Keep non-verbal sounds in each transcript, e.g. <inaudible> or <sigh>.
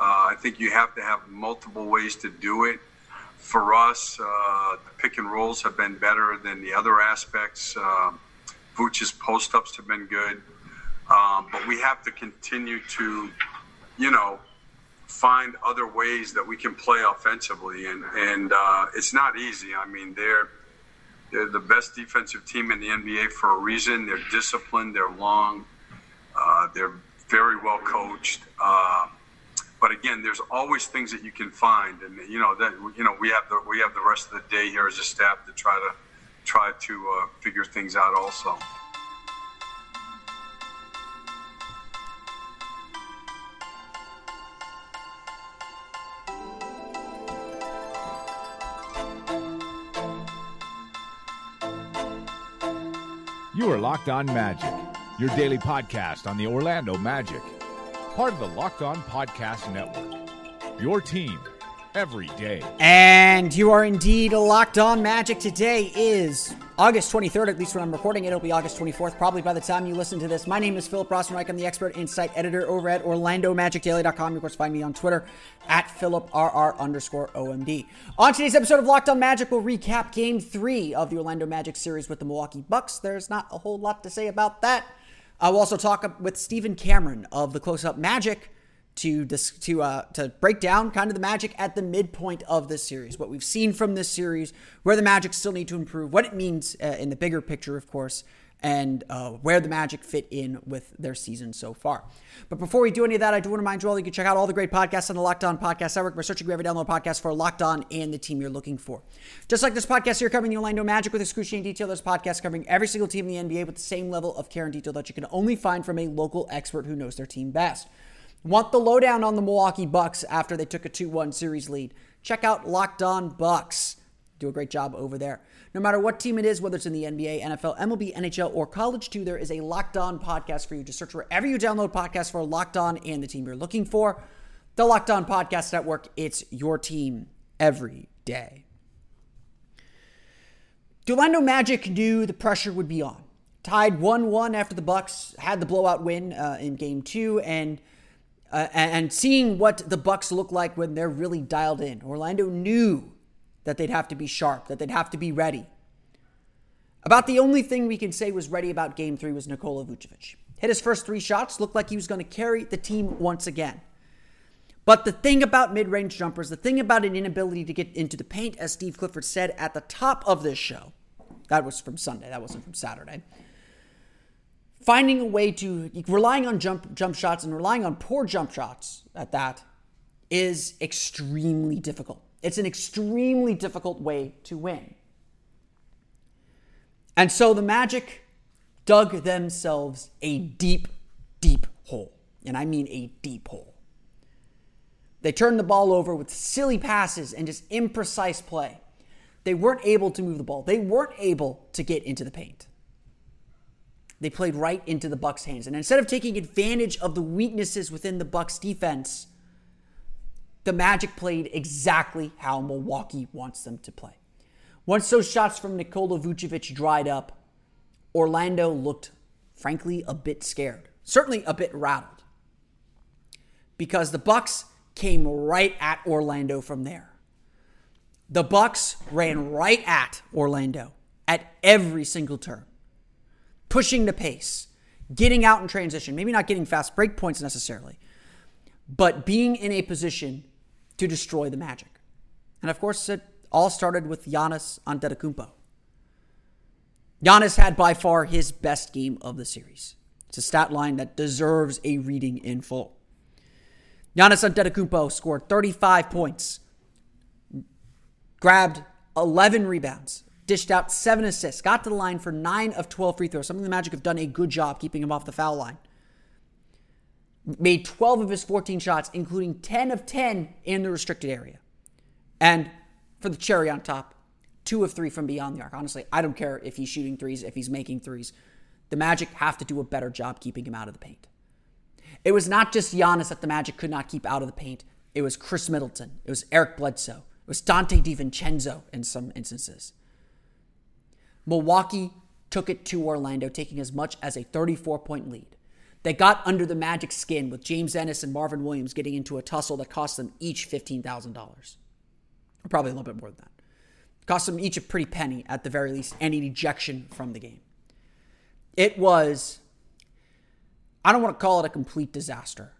Uh, I think you have to have multiple ways to do it for us, uh, the pick and rolls have been better than the other aspects. Um, Vooch's post ups have been good. Um, but we have to continue to, you know, find other ways that we can play offensively. And, and uh, it's not easy. I mean, they're, they're the best defensive team in the NBA for a reason. They're disciplined, they're long, uh, they're very well coached. Uh, but again, there's always things that you can find, and you know that you know we have the we have the rest of the day here as a staff to try to try to uh, figure things out also. You are Locked On Magic, your daily podcast on the Orlando Magic part of the Locked On Podcast Network. Your team every day. And you are indeed a locked on magic. Today is August 23rd, at least when I'm recording it. It'll be August 24th, probably by the time you listen to this. My name is Philip Rossman-Reich. I'm the expert insight editor over at OrlandoMagicDaily.com. You, of course, find me on Twitter at PhilipRR underscore OMD. On today's episode of Locked On Magic, we'll recap game three of the Orlando Magic series with the Milwaukee Bucks. There's not a whole lot to say about that. I'll also talk with Stephen Cameron of the Close Up Magic to to uh, to break down kind of the Magic at the midpoint of this series, what we've seen from this series, where the Magic still need to improve, what it means uh, in the bigger picture, of course, and uh, where the Magic fit in with their season so far. But before we do any of that, I do want to remind you all you can check out all the great podcasts on the Locked On Podcast Network by searching wherever download podcast for Locked On and the team you're looking for. Just like this podcast here covering the Orlando Magic with excruciating detail, there's podcasts covering every single team in the NBA with the same level of care and detail that you can only find from a local expert who knows their team best. Want the lowdown on the Milwaukee Bucks after they took a 2 1 series lead? Check out Locked On Bucks. Do a great job over there. No matter what team it is, whether it's in the NBA, NFL, MLB, NHL, or college too, there is a Locked On podcast for you. Just search wherever you download podcasts for Locked On and the team you're looking for. The Locked On Podcast Network, it's your team every day. Orlando Magic knew the pressure would be on. Tied 1-1 after the Bucks had the blowout win uh, in game 2 and uh, and seeing what the Bucks look like when they're really dialed in. Orlando knew that they'd have to be sharp, that they'd have to be ready. About the only thing we can say was ready about game three was Nikola Vucevic. Hit his first three shots, looked like he was going to carry the team once again. But the thing about mid range jumpers, the thing about an inability to get into the paint, as Steve Clifford said at the top of this show, that was from Sunday, that wasn't from Saturday. Finding a way to, relying on jump, jump shots and relying on poor jump shots at that is extremely difficult. It's an extremely difficult way to win. And so the Magic dug themselves a deep, deep hole. And I mean a deep hole. They turned the ball over with silly passes and just imprecise play. They weren't able to move the ball. They weren't able to get into the paint. They played right into the Bucks' hands. And instead of taking advantage of the weaknesses within the Bucks' defense, the Magic played exactly how Milwaukee wants them to play. Once those shots from Nikola Vucevic dried up, Orlando looked, frankly, a bit scared. Certainly a bit rattled. Because the Bucks came right at Orlando from there. The Bucks ran right at Orlando at every single turn, pushing the pace, getting out in transition, maybe not getting fast break points necessarily, but being in a position to destroy the Magic. And of course, it all started with Giannis Antetokounmpo. Giannis had by far his best game of the series. It's a stat line that deserves a reading in full. Giannis Antetokounmpo scored 35 points, grabbed 11 rebounds, dished out 7 assists, got to the line for 9 of 12 free throws. Something the Magic have done a good job keeping him off the foul line. Made 12 of his 14 shots, including 10 of 10 in the restricted area. And for the cherry on top, two of three from beyond the arc. Honestly, I don't care if he's shooting threes, if he's making threes. The Magic have to do a better job keeping him out of the paint. It was not just Giannis that the Magic could not keep out of the paint. It was Khris Middleton. It was Eric Bledsoe. It was Donte DiVincenzo in some instances. Milwaukee took it to Orlando, taking as much as a 34 point lead. They got under the Magic skin with James Ennis and Marvin Williams getting into a tussle that cost them each $15,000. Probably a little bit more than that. Cost them each a pretty penny at the very least and an ejection from the game. It was, I don't want to call it a complete disaster,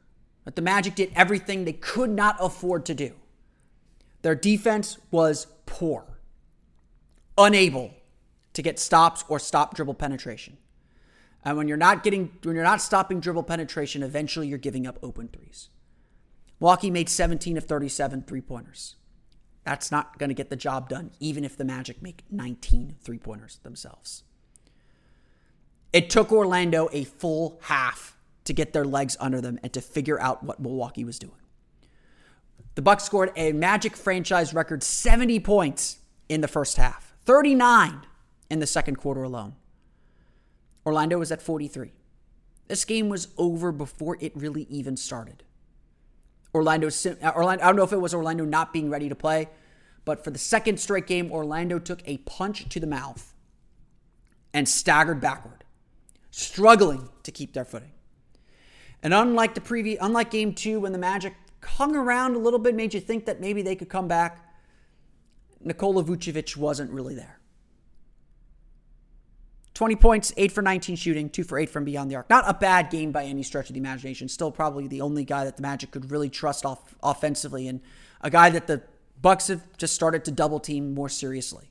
but the Magic did everything they could not afford to do. Their defense was poor, unable to get stops or stop dribble penetration. And when you're not getting when you're not stopping dribble penetration, eventually you're giving up open threes. Milwaukee made 17 of 37 three-pointers. That's not going to get the job done, even if the Magic make 19 three-pointers themselves. It took Orlando a full half to get their legs under them and to figure out what Milwaukee was doing. The Bucks scored a Magic franchise record 70 points in the first half, 39 in the second quarter alone. Orlando was at 43. This game was over before it really even started. Orlando, uh, Orlando, I don't know if it was Orlando not being ready to play, but for the second straight game, Orlando took a punch to the mouth and staggered backward, struggling to keep their footing. And unlike the previous, unlike game two, when the Magic hung around a little bit, made you think that maybe they could come back, Nikola Vucevic wasn't really there. 20 points, 8 for 19 shooting, 2 for 8 from beyond the arc. Not a bad game by any stretch of the imagination. Still probably the only guy that the Magic could really trust off offensively and a guy that the Bucks have just started to double team more seriously.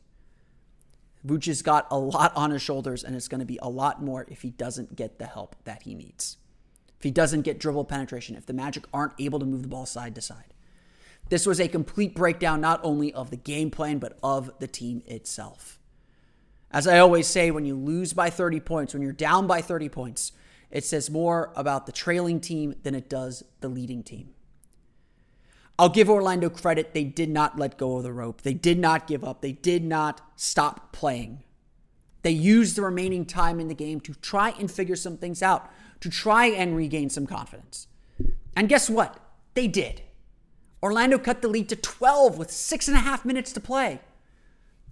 Vooch has got a lot on his shoulders and it's going to be a lot more if he doesn't get the help that he needs. If he doesn't get dribble penetration, if the Magic aren't able to move the ball side to side. This was a complete breakdown not only of the game plan but of the team itself. As I always say, when you lose by 30 points, when you're down by 30 points, it says more about the trailing team than it does the leading team. I'll give Orlando credit. They did not let go of the rope. They did not give up. They did not stop playing. They used the remaining time in the game to try and figure some things out, to try and regain some confidence. And guess what? They did. Orlando cut the lead to 12 with six and a half minutes to play.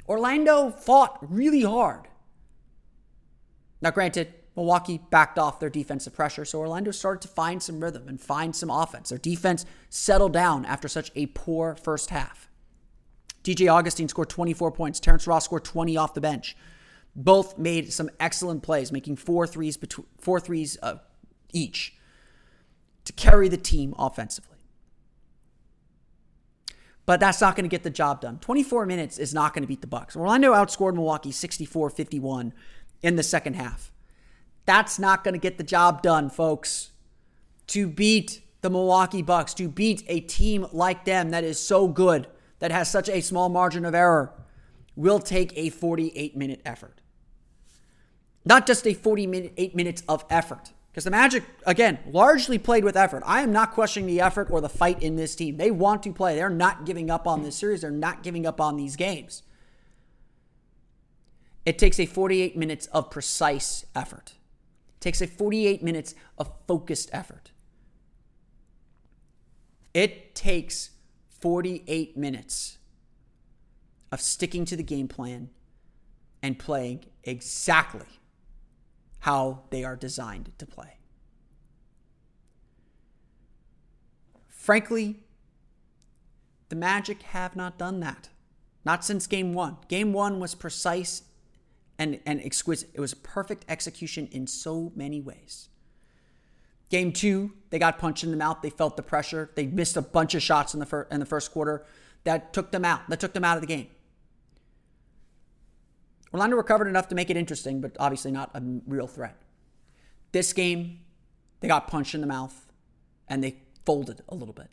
Orlando fought really hard. Now, granted, Milwaukee backed off their defensive pressure, so Orlando started to find some rhythm and find some offense. Their defense settled down after such a poor first half. DJ Augustin scored 24 points. Terrence Ross scored 20 off the bench. Both made some excellent plays, making four threes, between, four threes uh, each to carry the team offensively but that's not going to get the job done. 24 minutes is not going to beat the Bucks. Orlando outscored Milwaukee 64-51 in the second half. That's not going to get the job done, folks. To beat the Milwaukee Bucks, to beat a team like them that is so good, that has such a small margin of error, will take a 48 minute effort. Not just a 48 minutes of effort, because the Magic, again, largely played with effort. I am not questioning the effort or the fight in this team. They want to play. They're not giving up on this series. They're not giving up on these games. It takes a 48 minutes of precise effort. It takes a 48 minutes of focused effort. It takes 48 minutes of sticking to the game plan and playing exactly how they are designed to play. Frankly, the Magic have not done that. Not since game one. Game one was precise and, and exquisite. It was perfect execution in so many ways. Game two, they got punched in the mouth. They felt the pressure. They missed a bunch of shots in the, fir- in the first quarter that took them out. That took them out of the game. Orlando recovered enough to make it interesting, but obviously not a real threat. This game, they got punched in the mouth and they folded a little bit.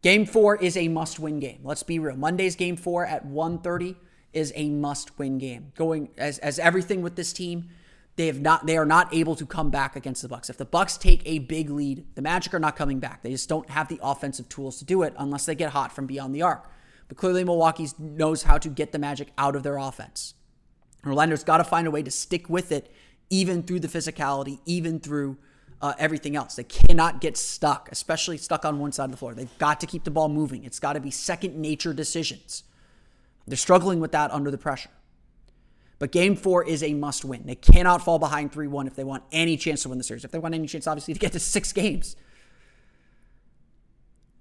Game four is a must-win game. Let's be real. Monday's game four at 1:30 is a must-win game. Going as as everything with this team, they have not they are not able to come back against the Bucks. If the Bucks take a big lead, the Magic are not coming back. They just don't have the offensive tools to do it unless they get hot from beyond the arc. But clearly Milwaukee knows how to get the Magic out of their offense. Orlando's got to find a way to stick with it even through the physicality, even through uh, everything else. They cannot get stuck, especially stuck on one side of the floor. They've got to keep the ball moving. It's got to be second nature decisions. They're struggling with that under the pressure. But game four is a must win. They cannot fall behind 3 1 if they want any chance to win the series. If they want any chance, obviously, to get to six games.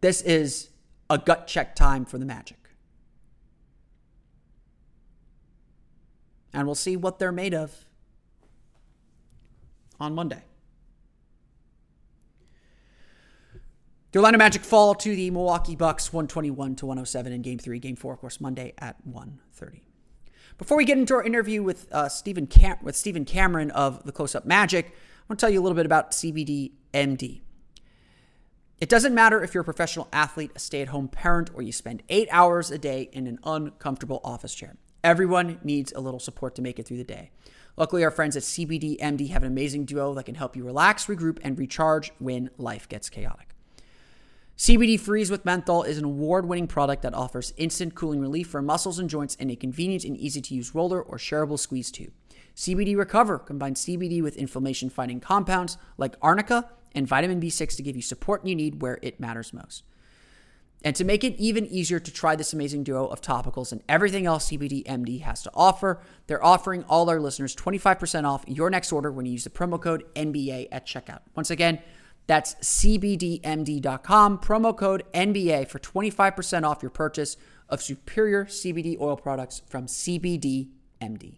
This is a gut check time for the Magic. And we'll see what they're made of on Monday. The Orlando Magic fall to the Milwaukee Bucks 121 to 107 in game 3, game 4 of course Monday at 1:30. Before we get into our interview with uh, Stephen Cam- with Stephen Cameron of the Close Up Magic, I want to tell you a little bit about CBD MD. It doesn't matter if you're a professional athlete, a stay-at-home parent, or you spend 8 hours a day in an uncomfortable office chair. Everyone needs a little support to make it through the day. Luckily, our friends at CBD MD have an amazing duo that can help you relax, regroup, and recharge when life gets chaotic. CBD Freeze with Menthol is an award winning product that offers instant cooling relief for muscles and joints in a convenient and easy to use roller or shareable squeeze tube. CBD Recover combines CBD with inflammation fighting compounds like arnica and vitamin B6 to give you support you need where it matters most. And to make it even easier to try this amazing duo of topicals and everything else CBD MD has to offer, they're offering all our listeners 25% off your next order when you use the promo code NBA at checkout. Once again, that's CBDMD.com, promo code NBA for 25% off your purchase of superior CBD oil products from CBDMD.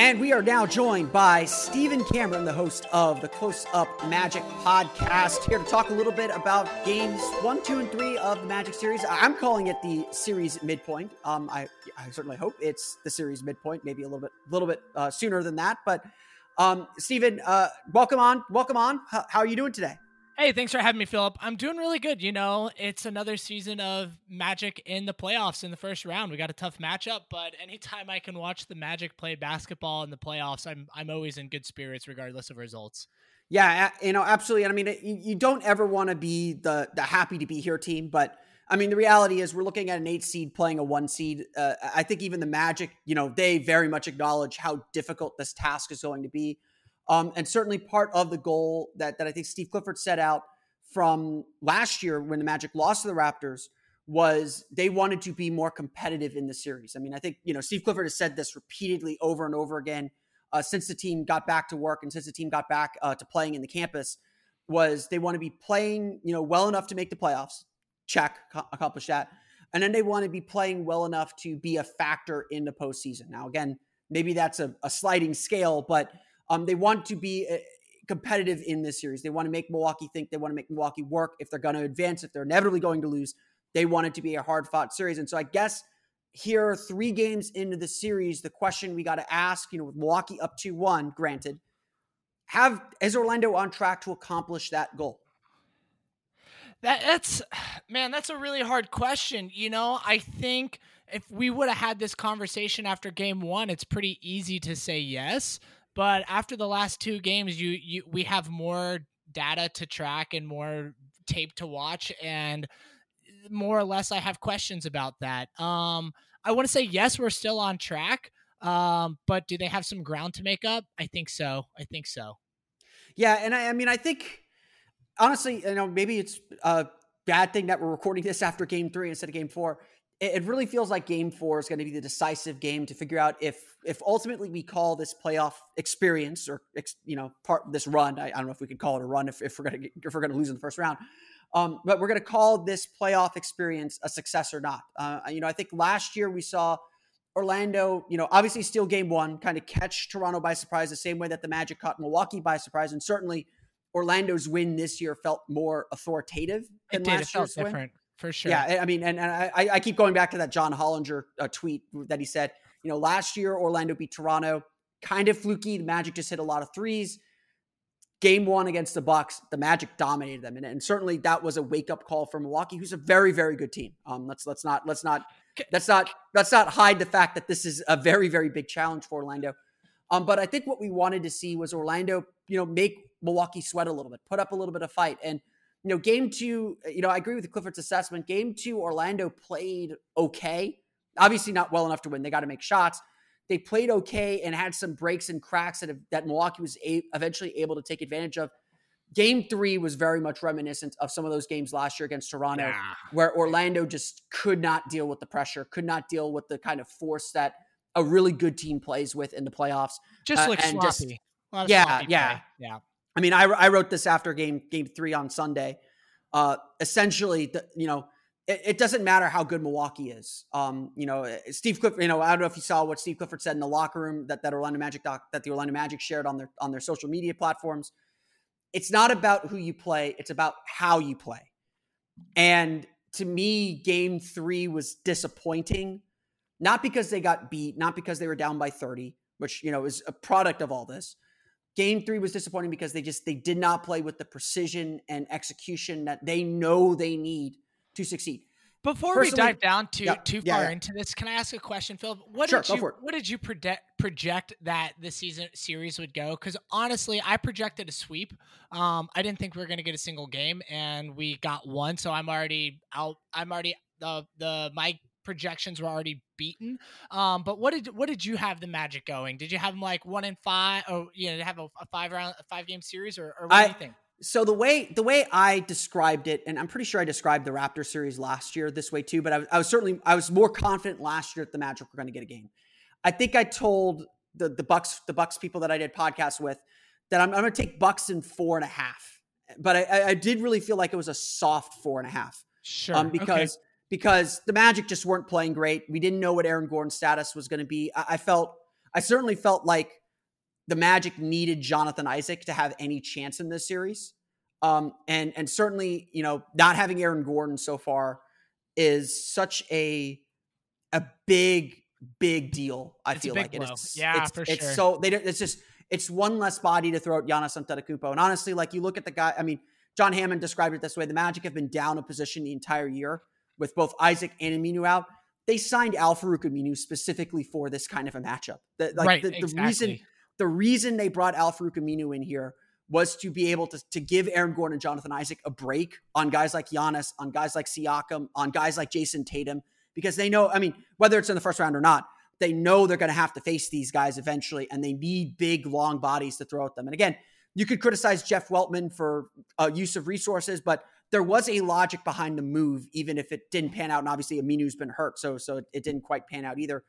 And we are now joined by Stephen Cameron, the host of the Close Up Magic podcast, here to talk a little bit about games one, two, and three of the Magic series. I'm calling it the series midpoint. Um, I, I certainly hope it's the series midpoint, maybe a little bit, a little bit uh, sooner than that. But um, Stephen, uh, welcome on, welcome on. How are you doing today? Hey, thanks for having me, Philip. I'm doing really good. You know, it's another season of Magic in the playoffs in the first round. We got a tough matchup, but anytime I can watch the Magic play basketball in the playoffs, I'm I'm always in good spirits regardless of results. Yeah, you know, absolutely. And I mean, you don't ever want to be the the happy to be here team, but I mean, the reality is we're looking at an eight seed playing a one seed. Uh, I think even the Magic, you know, they very much acknowledge how difficult this task is going to be. Um, and certainly part of the goal that, that I think Steve Clifford set out from last year when the Magic lost to the Raptors was they wanted to be more competitive in the series. I mean, I think, you know, Steve Clifford has said this repeatedly over and over again uh, since the team got back to work and since the team got back uh, to playing in the campus was they want to be playing, you know, well enough to make the playoffs. Check, accomplish that. And then they want to be playing well enough to be a factor in the postseason. Now, again, maybe that's a, a sliding scale, but – um, they want to be uh, competitive in this series. They want to make Milwaukee think. They want to make Milwaukee work. If they're going to advance, if they're inevitably going to lose, they want it to be a hard fought series. And so I guess here, three games into the series, the question we got to ask, you know, with Milwaukee up 2 1, granted, have is Orlando on track to accomplish that goal? That that's <sighs> man, that's a really hard question. You know, I think if we would have had this conversation after game one, it's pretty easy to say yes. But after the last two games, you you we have more data to track and more tape to watch and more or less I have questions about that. Um I want to say yes, we're still on track. Um, but do they have some ground to make up? I think so. I think so. Yeah, and I, I mean I think honestly, you know, maybe it's a bad thing that we're recording this after game three instead of game four. it, it really feels like Game Four is going to be the decisive game to figure out if if ultimately we call this playoff experience or you know part this run. I, I don't know if we could call it a run if, if we're going to if we're to lose in the first round. Um, but we're going to call this playoff experience a success or not. Uh, you know, I think last year we saw Orlando, you know, obviously steal game one, kind of catch Toronto by surprise, the same way that the Magic caught Milwaukee by surprise. And certainly Orlando's win this year felt more authoritative than it did. last it felt year's win. different for sure. Yeah, I mean, and, and I, I keep going back to that John Hollinger uh, tweet that he said, you know, last year Orlando beat Toronto, kind of fluky. The Magic just hit a lot of threes. Game one against the Bucks, the Magic dominated them, and, and certainly that was a wake up call for Milwaukee, who's a very, very good team. Um, let's let's not let's not let's not let's not hide the fact that this is a very, very big challenge for Orlando. Um, but I think what we wanted to see was Orlando, you know, make Milwaukee sweat a little bit, put up a little bit of fight, and you know, game two, you know, I agree with Clifford's assessment. Game two, Orlando played okay. Obviously, not well enough to win. They got to make shots they played okay and had some breaks and cracks that, that Milwaukee was a- eventually able to take advantage of. Game three was very much reminiscent of some of those games last year against Toronto, yeah. where Orlando just could not deal with the pressure, could not deal with the kind of force that a really good team plays with in the playoffs. Just uh, sloppy. Just, yeah, sloppy yeah, play. yeah. I mean, I, I wrote this after game game three on Sunday. Uh, essentially, the, you know, it, it, doesn't matter how good Milwaukee is. Um, you know, eh, Steve Clifford. You know, I don't know if you saw what Steve Clifford said in the locker room that that Orlando Magic doc that the Orlando Magic shared on their on their social media platforms. It's not about who you play; it's about how you play. And to me, Game Three was disappointing, not because they got beat, not because they were down by thirty, which you know is a product of all this. Game three was disappointing because they just they did not play with the precision and execution that they know they need to succeed. Before Personally, we dive down too yeah, too far yeah, yeah. into this, can I ask a question, Phil? What sure, did you what did you project project that the season series would go? Because honestly, I projected a sweep. Um, I didn't think we were going to get a single game, and we got one. So I'm already out. I'm already the the my projections were already beaten. Um, but what did what did you have the Magic going? Did you have them like one in five, or you know, have a, a five round a five game series, or, or what I, do you think? So the way the way I described it, and I'm pretty sure I described the Raptor series last year this way too, but I, I was certainly I was more confident last year that the Magic were going to get a game. I think I told the the Bucks the Bucks people that I did podcasts with that I'm, I'm going to take Bucks in four and a half, but I, I, did really feel like it was a soft four and a half. Sure, um, because okay. because the Magic just weren't playing great. We didn't know what Aaron Gordon's status was going to be. I, I felt I certainly felt like the Magic needed Jonathan Isaac to have any chance in this series. Um, and and certainly, you know, not having Aaron Gordon so far is such a a big big deal. I it's feel like blow. it's yeah it's, for it's sure. so they it's just it's one less body to throw at Giannis Antetokounmpo. And honestly, like you look at the guy. I mean, John Hammond described it this way: the Magic have been down a position the entire year with both Isaac and Aminu out. They signed Al Farouq Aminu specifically for this kind of a matchup. The, like right, the, the exactly. reason the reason they brought Al Farouq Aminu in here was to be able to, to give Aaron Gordon and Jonathan Isaac a break on guys like Giannis, on guys like Siakam, on guys like Jayson Tatum, because they know, I mean, whether it's in the first round or not, they know they're going to have to face these guys eventually, and they need big, long bodies to throw at them. And again, you could criticize Jeff Weltman for uh, use of resources, but there was a logic behind the move, even if it didn't pan out. And obviously, Aminu's been hurt, so so it didn't quite pan out either.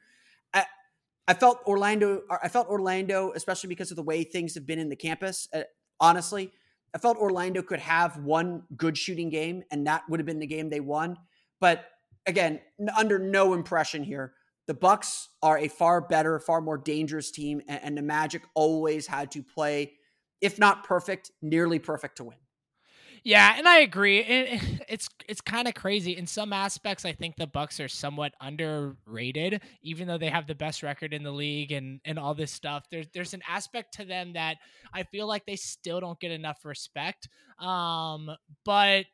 I, felt Orlando. I felt Orlando, especially because of the way things have been in the campus. Uh, honestly, I felt Orlando could have one good shooting game, and that would have been the game they won. But again, under no impression here. The Bucks are a far better, far more dangerous team, and the Magic always had to play, if not perfect, nearly perfect to win. Yeah, and I agree. It, <sighs> it's it's kind of crazy in some aspects. I think the Bucks are somewhat underrated, even though they have the best record in the league and and all this stuff. There's there's an aspect to them that I feel like they still don't get enough respect. Um, but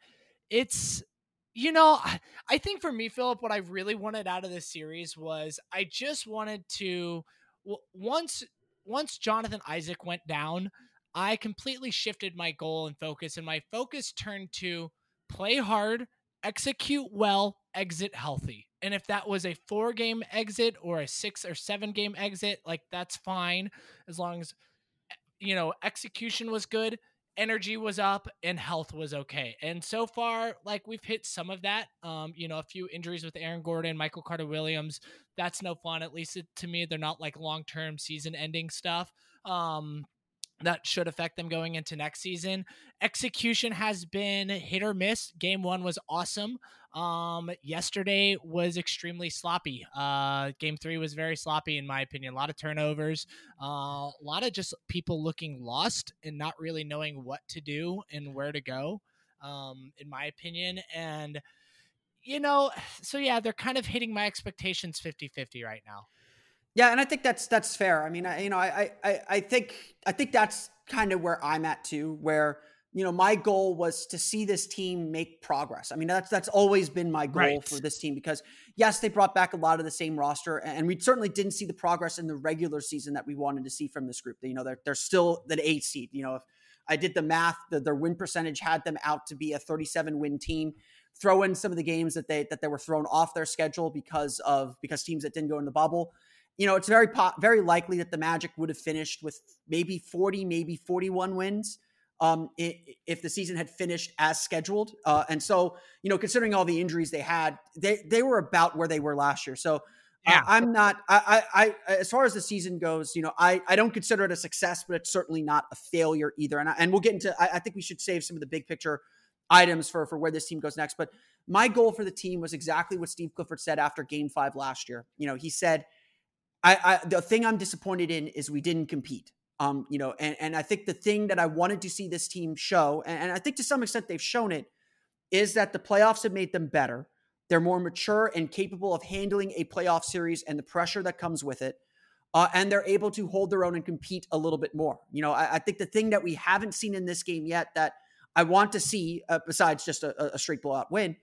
it's you know, <sighs> I think for me, Philip, what I really wanted out of this series was I just wanted to once once Jonathan Isaac went down. I completely shifted my goal and focus, and my focus turned to play hard, execute well, exit healthy. And if that was a four game exit or a six or seven game exit, like that's fine as long as you know execution was good energy was up and health was okay. And so far, like we've hit some of that. Um, you know, a few injuries with Aaron Gordon, Michael Carter Williams. That's no fun. At least to me, they're not like long term season ending stuff. Um, that should affect them going into next season. Execution has been hit or miss. Game one was awesome. Um, yesterday was extremely sloppy. Uh, game three was very sloppy in my opinion. A lot of turnovers. Uh, a lot of just people looking lost and not really knowing what to do and where to go. Um, in my opinion, and you know, so yeah, they're kind of hitting my expectations 50-50 right now. Yeah, and I think that's that's fair. I mean, I, you know, I, I I think I think that's kind of where I'm at too, where you know my goal was to see this team make progress. I mean, that's that's always been my goal right. for this team because yes, they brought back a lot of the same roster, and we certainly didn't see the progress in the regular season that we wanted to see from this group. You know, they're they're still the eight seed. You know, if I did the math, the, their win percentage had them out to be a 37 win team. Throw in some of the games that they that they were thrown off their schedule because of because teams that didn't go in the bubble you know, it's very po- very likely that the Magic would have finished with maybe 40, maybe 41 wins um, if the season had finished as scheduled. Uh, and so, you know, considering all the injuries they had, they they were about where they were last year. So. Yeah. Uh, I'm not. I, I, I, as far as the season goes, you know, I, I don't consider it a success, but it's certainly not a failure either. And I, and we'll get into. I, I think we should save some of the big picture items for for where this team goes next. But my goal for the team was exactly what Steve Clifford said after Game Five last year. You know, he said I, I the thing I'm disappointed in is we didn't compete. Um, you know, and, and I think the thing that I wanted to see this team show, and, and I think to some extent they've shown it, is that the playoffs have made them better. They're more mature and capable of handling a playoff series and the pressure that comes with it. Uh, and they're able to hold their own and compete a little bit more. You know, I, I think the thing that we haven't seen in this game yet that I want to see, uh, besides just a, a, straight blowout win,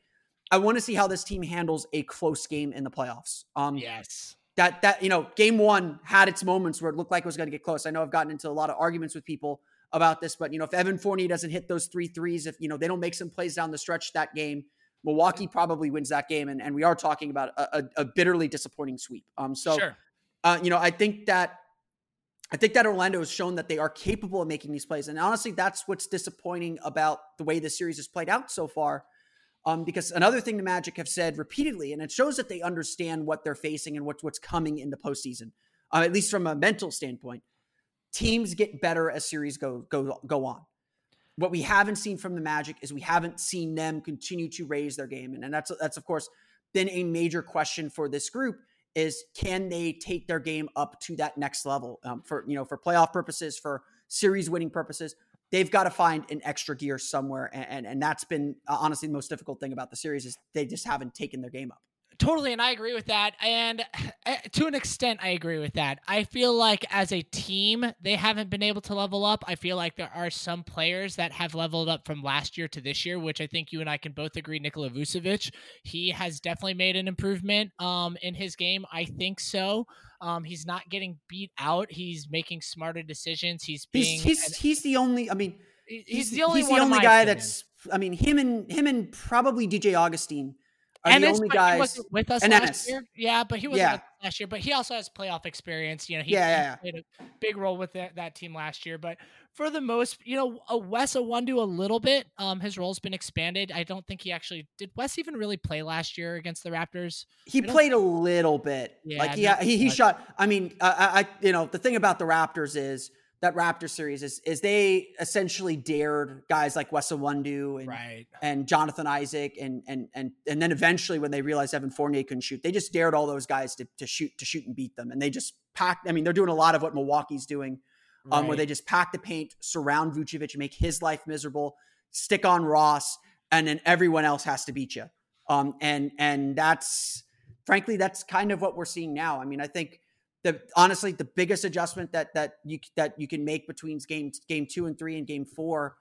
I want to see how this team handles a close game in the playoffs. Um, yes that that you know game one had its moments where it looked like it was going to get close. I know I've gotten into a lot of arguments with people about this, but you know if Evan Fournier doesn't hit those three threes, if you know they don't make some plays down the stretch that game, Milwaukee probably wins that game, and, and we are talking about a, a, a bitterly disappointing sweep. Um, so sure. uh, you know I think that I think that Orlando has shown that they are capable of making these plays, and honestly, that's what's disappointing about the way the series has played out so far um, because another thing the Magic have said repeatedly, and it shows that they understand what they're facing and what's what's coming in the postseason, uh, at least from a mental standpoint. Teams get better as series go go go on. What we haven't seen from the Magic is we haven't seen them continue to raise their game, and, and that's that's of course been a major question for this group is can they take their game up to that next level um, for you know for playoff purposes for series winning purposes they've got to find an extra gear somewhere. And, and, and that's been uh, honestly the most difficult thing about the series is they just haven't taken their game up. Totally, and I agree with that. And eh, to an extent, I agree with that. I feel like as a team, they haven't been able to level up. I feel like there are some players that have leveled up from last year to this year, which I think you and I can both agree. Nikola Vucevic, he has definitely made an improvement um, in his game. I think so. Um, he's not getting beat out. He's making smarter decisions. He's being he's he's, an, he's the only. I mean, he's, he's the only he's the only guy opinion. that's. I mean, him and him and probably DJ Augustin are Ennis, the only guys with us last year. Yeah, but he was yeah. last year. But he also has playoff experience. You know, he, yeah, yeah, he played a big role with that, that team last year. But for the most, you know, a Wes Iwundu a little bit. Um, his role's been expanded. I don't think he actually did. Wes even really play last year against the Raptors. He played a little bit. Yeah, like he he, he shot. I mean, I, I you know the thing about the Raptors is that Raptor series is is they essentially dared guys like Wes Iwundu and right. and Jonathan Isaac and and and and then eventually when they realized Evan Fournier couldn't shoot, they just dared all those guys to to shoot to shoot and beat them, and they just packed. I mean, they're doing a lot of what Milwaukee's doing, um, right. where they just pack the paint, surround Vucevic, make his life miserable, stick on Ross, and then everyone else has to beat you. Um, and and that's frankly that's kind of what we're seeing now. I mean, I think the honestly the biggest adjustment that that you that you can make between game game two and three and game four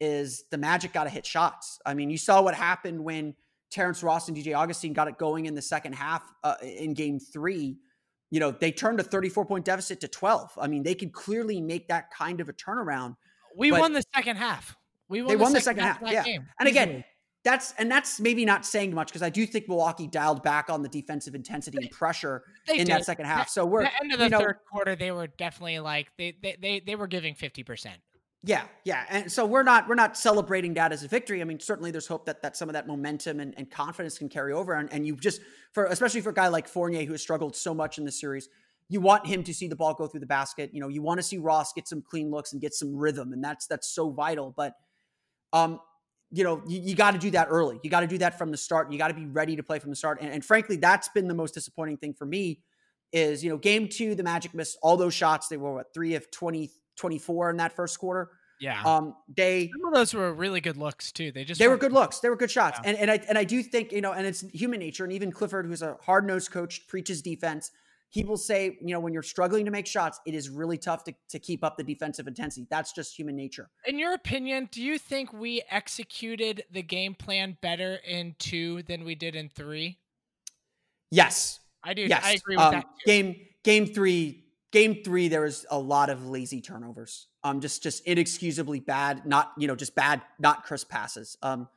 is the Magic got to hit shots. I mean, you saw what happened when Terrence Ross and DJ Augustin got it going in the second half uh, in game three. You know, they turned a 34 point deficit to 12. I mean, they could clearly make that kind of a turnaround. We won the second half. We won they the won the second half. half yeah. Game. And again, that's and that's maybe not saying much because I do think Milwaukee dialed back on the defensive intensity and pressure they in did. that second half. So we're the end of the you know, third quarter, they were definitely like they they they, they were giving fifty percent. Yeah, yeah, and so we're not we're not celebrating that as a victory. I mean, certainly there's hope that that some of that momentum and, and confidence can carry over, and, and you just for especially for a guy like Fournier who has struggled so much in the series, you want him to see the ball go through the basket. You know, you want to see Ross get some clean looks and get some rhythm, and that's that's so vital. But um, you know, you, you got to do that early. You got to do that from the start. You got to be ready to play from the start. And, and frankly, that's been the most disappointing thing for me. Is you know, game two, the Magic missed all those shots. They were what three of 20, 24 in that first quarter. Yeah. Um, they some of those were really good looks too. They just they were good looks. They were good shots. Yeah. And and I and I do think you know, and it's human nature. And even Clifford, who's a hard nosed coach, preaches defense. He will say, you know, when you're struggling to make shots, it is really tough to, to keep up the defensive intensity. That's just human nature. In your opinion, do you think we executed the game plan better in two than we did in three? Yes. I do. Yes. I agree with um, that. too. Game game three, game three, there was a lot of lazy turnovers. Um, just just inexcusably bad, not you know, just bad, not crisp passes. Um,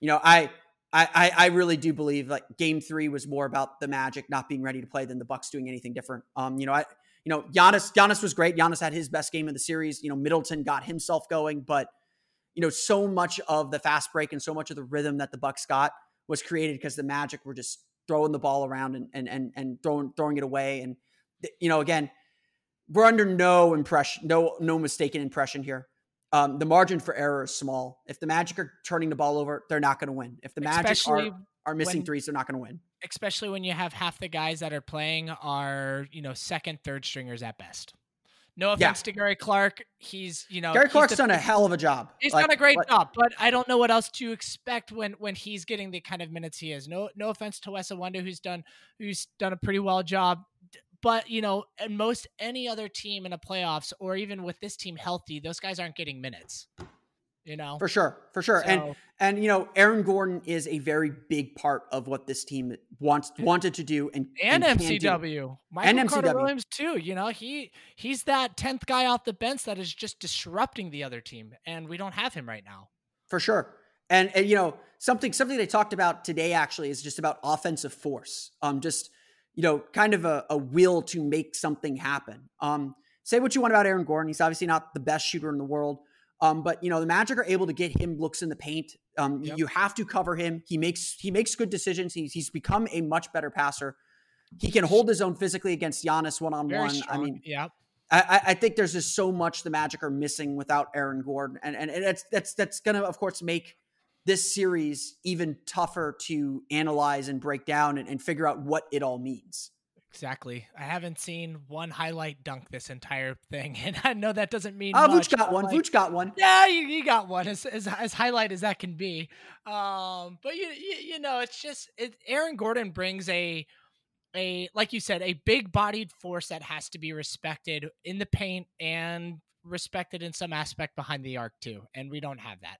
you know, I I I, really do believe like game three was more about the Magic not being ready to play than the Bucks doing anything different. Um, you know, I you know, Giannis Giannis was great. Giannis had his best game of the series. You know, Middleton got himself going, but you know, so much of the fast break and so much of the rhythm that the Bucks got was created because the Magic were just throwing the ball around and and and, and throwing throwing it away. And you know, again, we're under no impression, no no mistaken impression here. Um, the margin for error is small. If the Magic are turning the ball over, they're not going to win. If the Magic Especially are are missing when- threes, they're not going to win. especially when you have half the guys that are playing are you know second, third stringers at best. No Yeah. offense to Gary Clark, he's you know Gary Clark's done a hell of a job. He's Like, done a great what- job, but I don't know what else to expect when when he's getting the kind of minutes he is. No no offense to Wes Iwundu, who's done who's done a pretty well job. But you know, and most any other team in the playoffs, or even with this team healthy, those guys aren't getting minutes. You know, For sure, for sure. and So- and you know, Aaron Gordon is a very big part of what this team wants wanted to do and and can do. MCW, Michael Carter MCW. Williams too. You know, he he's that tenth guy off the bench that is just disrupting the other team, and we don't have him right now. for sure. And, and you know something something they talked about today actually is just about offensive force. Um, just you know, kind of a, a will to make something happen. Um, say what you want about Aaron Gordon, he's obviously not the best shooter in the world. Um, but you know the Magic are able to get him looks in the paint. Um, Yep. You have to cover him. He makes he makes good decisions. He's he's become a much better passer. He can hold his own physically against Giannis one on one. I mean, yeah, I, I- think there's just so much the Magic are missing without Aaron Gordon, and and, and that's that's that's gonna of course make this series even tougher to analyze and break down and, and figure out what it all means. exactly. I haven't seen one highlight dunk this entire thing, <laughs> and I know that doesn't mean Oh, much. Vooch got one. like, Vooch got one. Yeah, you, you got one as, as as highlight as that can be. Um, but you, you you know, it's just it, Aaron Gordon brings a a like you said a big bodied force that has to be respected in the paint and respected in some aspect behind the arc too, and we don't have that.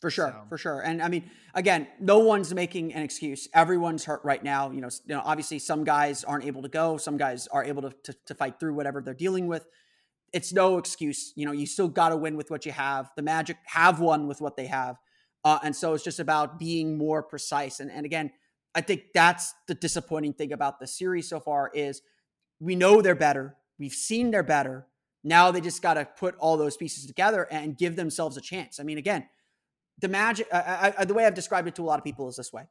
For sure, So- for sure. And I mean, again, no one's making an excuse. Everyone's hurt right now. You know, you know, obviously some guys aren't able to go. Some guys are able to, to, to fight through whatever they're dealing with. It's no excuse. You know, you still got to win with what you have. The Magic have won with what they have. Uh, and so it's just about being more precise. And, and again, I think that's the disappointing thing about the series so far is we know they're better. We've seen they're better. Now they just got to put all those pieces together and give themselves a chance. I mean, again, the magic I, the way i've described it to a lot of people is this way.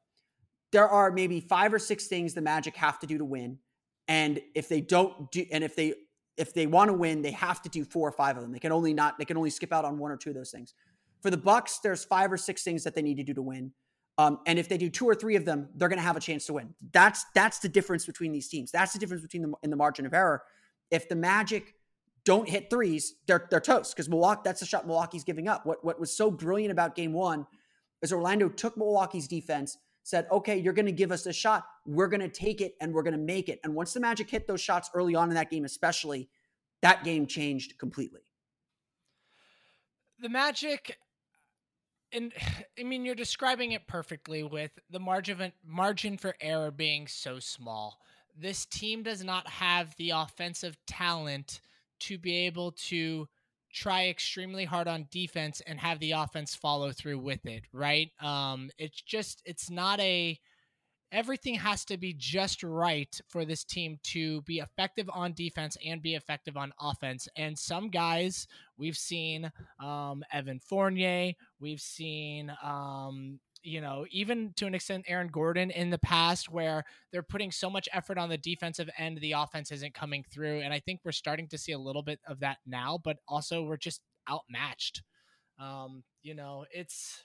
There are maybe five or six things the magic have to do to win and if they don't do and if they if they want to win they have to do four or five of them. They can only not they can only skip out on one or two of those things. For the bucks there's five or six things that they need to do to win um, and if they do two or three of them they're going to have a chance to win. That's that's the difference between these teams. That's the difference between them in the margin of error. If the magic don't hit threes, they're they're toast because Milwaukee. That's the shot Milwaukee's giving up. What what was so brilliant about Game One is Orlando took Milwaukee's defense, said, "Okay, you're going to give us a shot. We're going to take it and we're going to make it." And once the Magic hit those shots early on in that game, especially, that game changed completely. the magic and i mean you're describing it perfectly with the margin margin for error being so small this team does not have the offensive talent to be able to try extremely hard on defense and have the offense follow through with it right um it's just it's not a everything has to be just right for this team to be effective on defense and be effective on offense. And some guys we've seen um, Evan Fournier, we've seen um, you know, even to an extent, Aaron Gordon in the past, where they're putting so much effort on the defensive end, the offense isn't coming through. And I think we're starting to see a little bit of that now, but also we're just outmatched. Um, you know, it's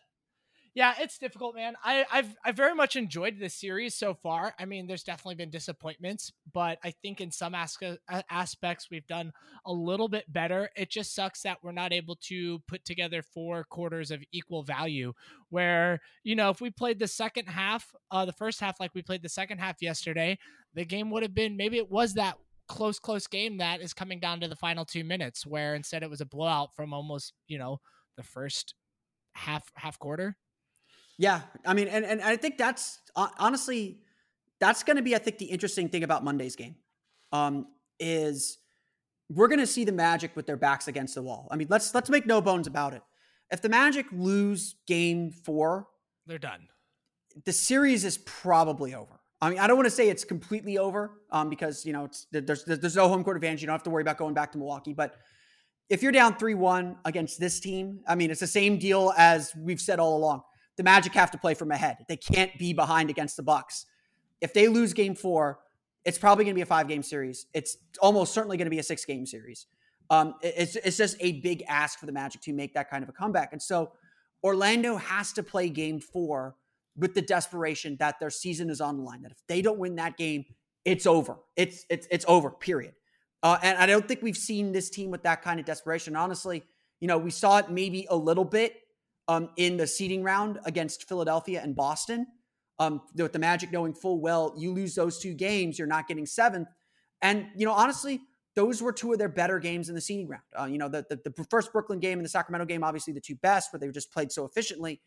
yeah, it's difficult, man. I, I've I very much enjoyed this series so far. I mean, there's definitely been disappointments, but I think in some as- aspects we've done a little bit better. It just sucks that we're not able to put together four quarters of equal value. Where you know, if we played the second half, uh, the first half like we played the second half yesterday, the game would have been maybe it was that close, close game that is coming down to the final two minutes, where instead it was a blowout from almost you know the first half half quarter. Yeah, I mean, and and I think that's honestly that's going to be, I think, the interesting thing about Monday's game, um, is we're going to see the Magic with their backs against the wall. I mean, let's let's make no bones about it. If the Magic lose Game Four, they're done. The series is probably over. I mean, I don't want to say it's completely over, um, because you know it's there's there's no home court advantage. You don't have to worry about going back to Milwaukee, but if you're down 3 1 against this team, I mean, it's the same deal as we've said all along the Magic have to play from ahead. They can't be behind against the Bucks. If they lose game four, it's probably going to be a five game series. It's almost certainly going to be a six game series. Um, it's, it's just a big ask for the Magic to make that kind of a comeback. And so Orlando has to play game four with the desperation that their season is on the line. That if they don't win that game, it's over. It's it's it's over. Period. Uh, and I don't think we've seen this team with that kind of desperation. Honestly, you know, we saw it maybe a little bit um, in the seeding round against Philadelphia and Boston. Um, with the Magic knowing full well you lose those two games, you're not getting seventh. And you know, honestly, those were two of their better games in the seeding round. Uh, you know, the, the, the first Brooklyn game and the Sacramento game, obviously the two best, where they just played so efficiently.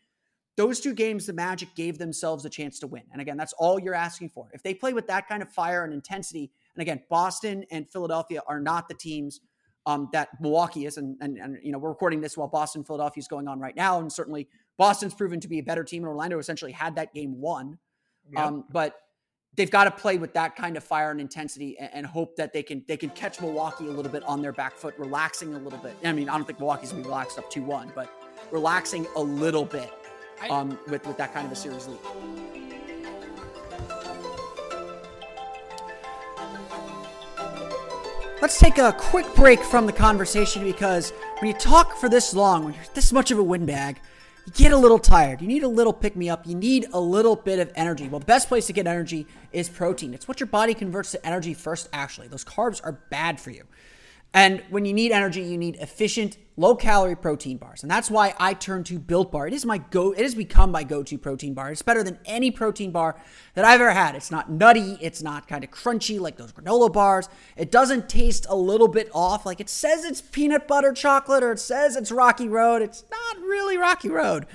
Those two games, the Magic gave themselves a chance to win. And again, that's all you're asking for. If they play with that kind of fire and intensity, and again, Boston and Philadelphia are not the teams um, that Milwaukee is. And, and, and, you know, we're recording this while Boston, Philadelphia is going on right now. And certainly Boston's proven to be a better team. And Orlando essentially had that game won. Yep. Um, but they've got to play with that kind of fire and intensity and, and, hope that they can they can catch Milwaukee a little bit on their back foot, relaxing a little bit. I mean, I don't think Milwaukee's gonna be relaxed up 2-1, but relaxing a little bit um, with, with that kind of a series lead. Let's take a quick break from the conversation because when you talk for this long, when you're this much of a windbag, you get a little tired. You need a little pick me up. You need a little bit of energy. Well, the best place to get energy is protein. It's what your body converts to energy first, actually. Those carbs are bad for you. And when you need energy, you need efficient, low calorie protein bars. And that's why I turn to Built Bar. It is my go it has become my go-to protein bar. It's better than any protein bar that I've ever had. It's not nutty, it's not kind of crunchy like those granola bars. It doesn't taste a little bit off like it says it's peanut butter chocolate or it says it's Rocky Road. It's not really Rocky Road.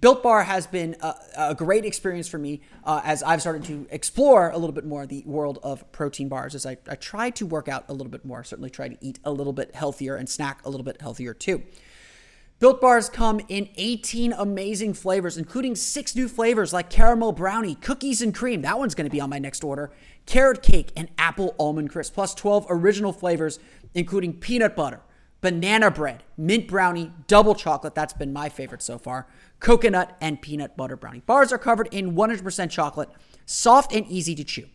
Built Bar has been a, a great experience for me uh, as I've started to explore a little bit more the world of protein bars as I, I try to work out a little bit more, certainly try to eat a little bit healthier and snack a little bit healthier too. Built Bars come in 18 amazing flavors, including six new flavors like caramel brownie, cookies and cream. That one's going to be on my next order. Carrot cake and apple almond crisp, plus 12 original flavors, including peanut butter, banana bread, mint brownie, double chocolate. That's been my favorite so far coconut, and peanut butter brownie. Bars are covered in 100% chocolate, soft and easy to chew.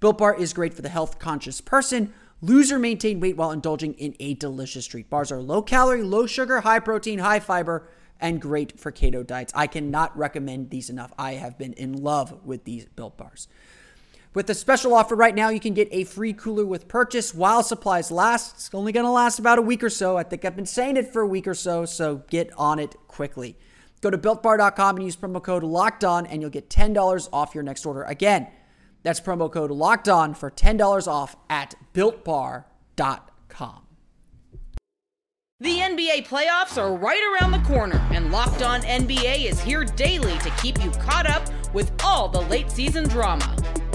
Built Bar is great for the health conscious person. Lose or maintain weight while indulging in a delicious treat. Bars are low calorie, low sugar, high protein, high fiber, and great for keto diets. I cannot recommend these enough. I have been in love with these Built Bars. With the special offer right now, you can get a free cooler with purchase while supplies last. It's only going to last about a week or so. I think I've been saying it for a week or so, so get on it quickly. Go to builtbar.com and use promo code locked on, and you'll get $10 off your next order. Again, that's promo code locked on for $10 off at builtbar.com. The NBA playoffs are right around the corner, and Locked On NBA is here daily to keep you caught up with all the late season drama.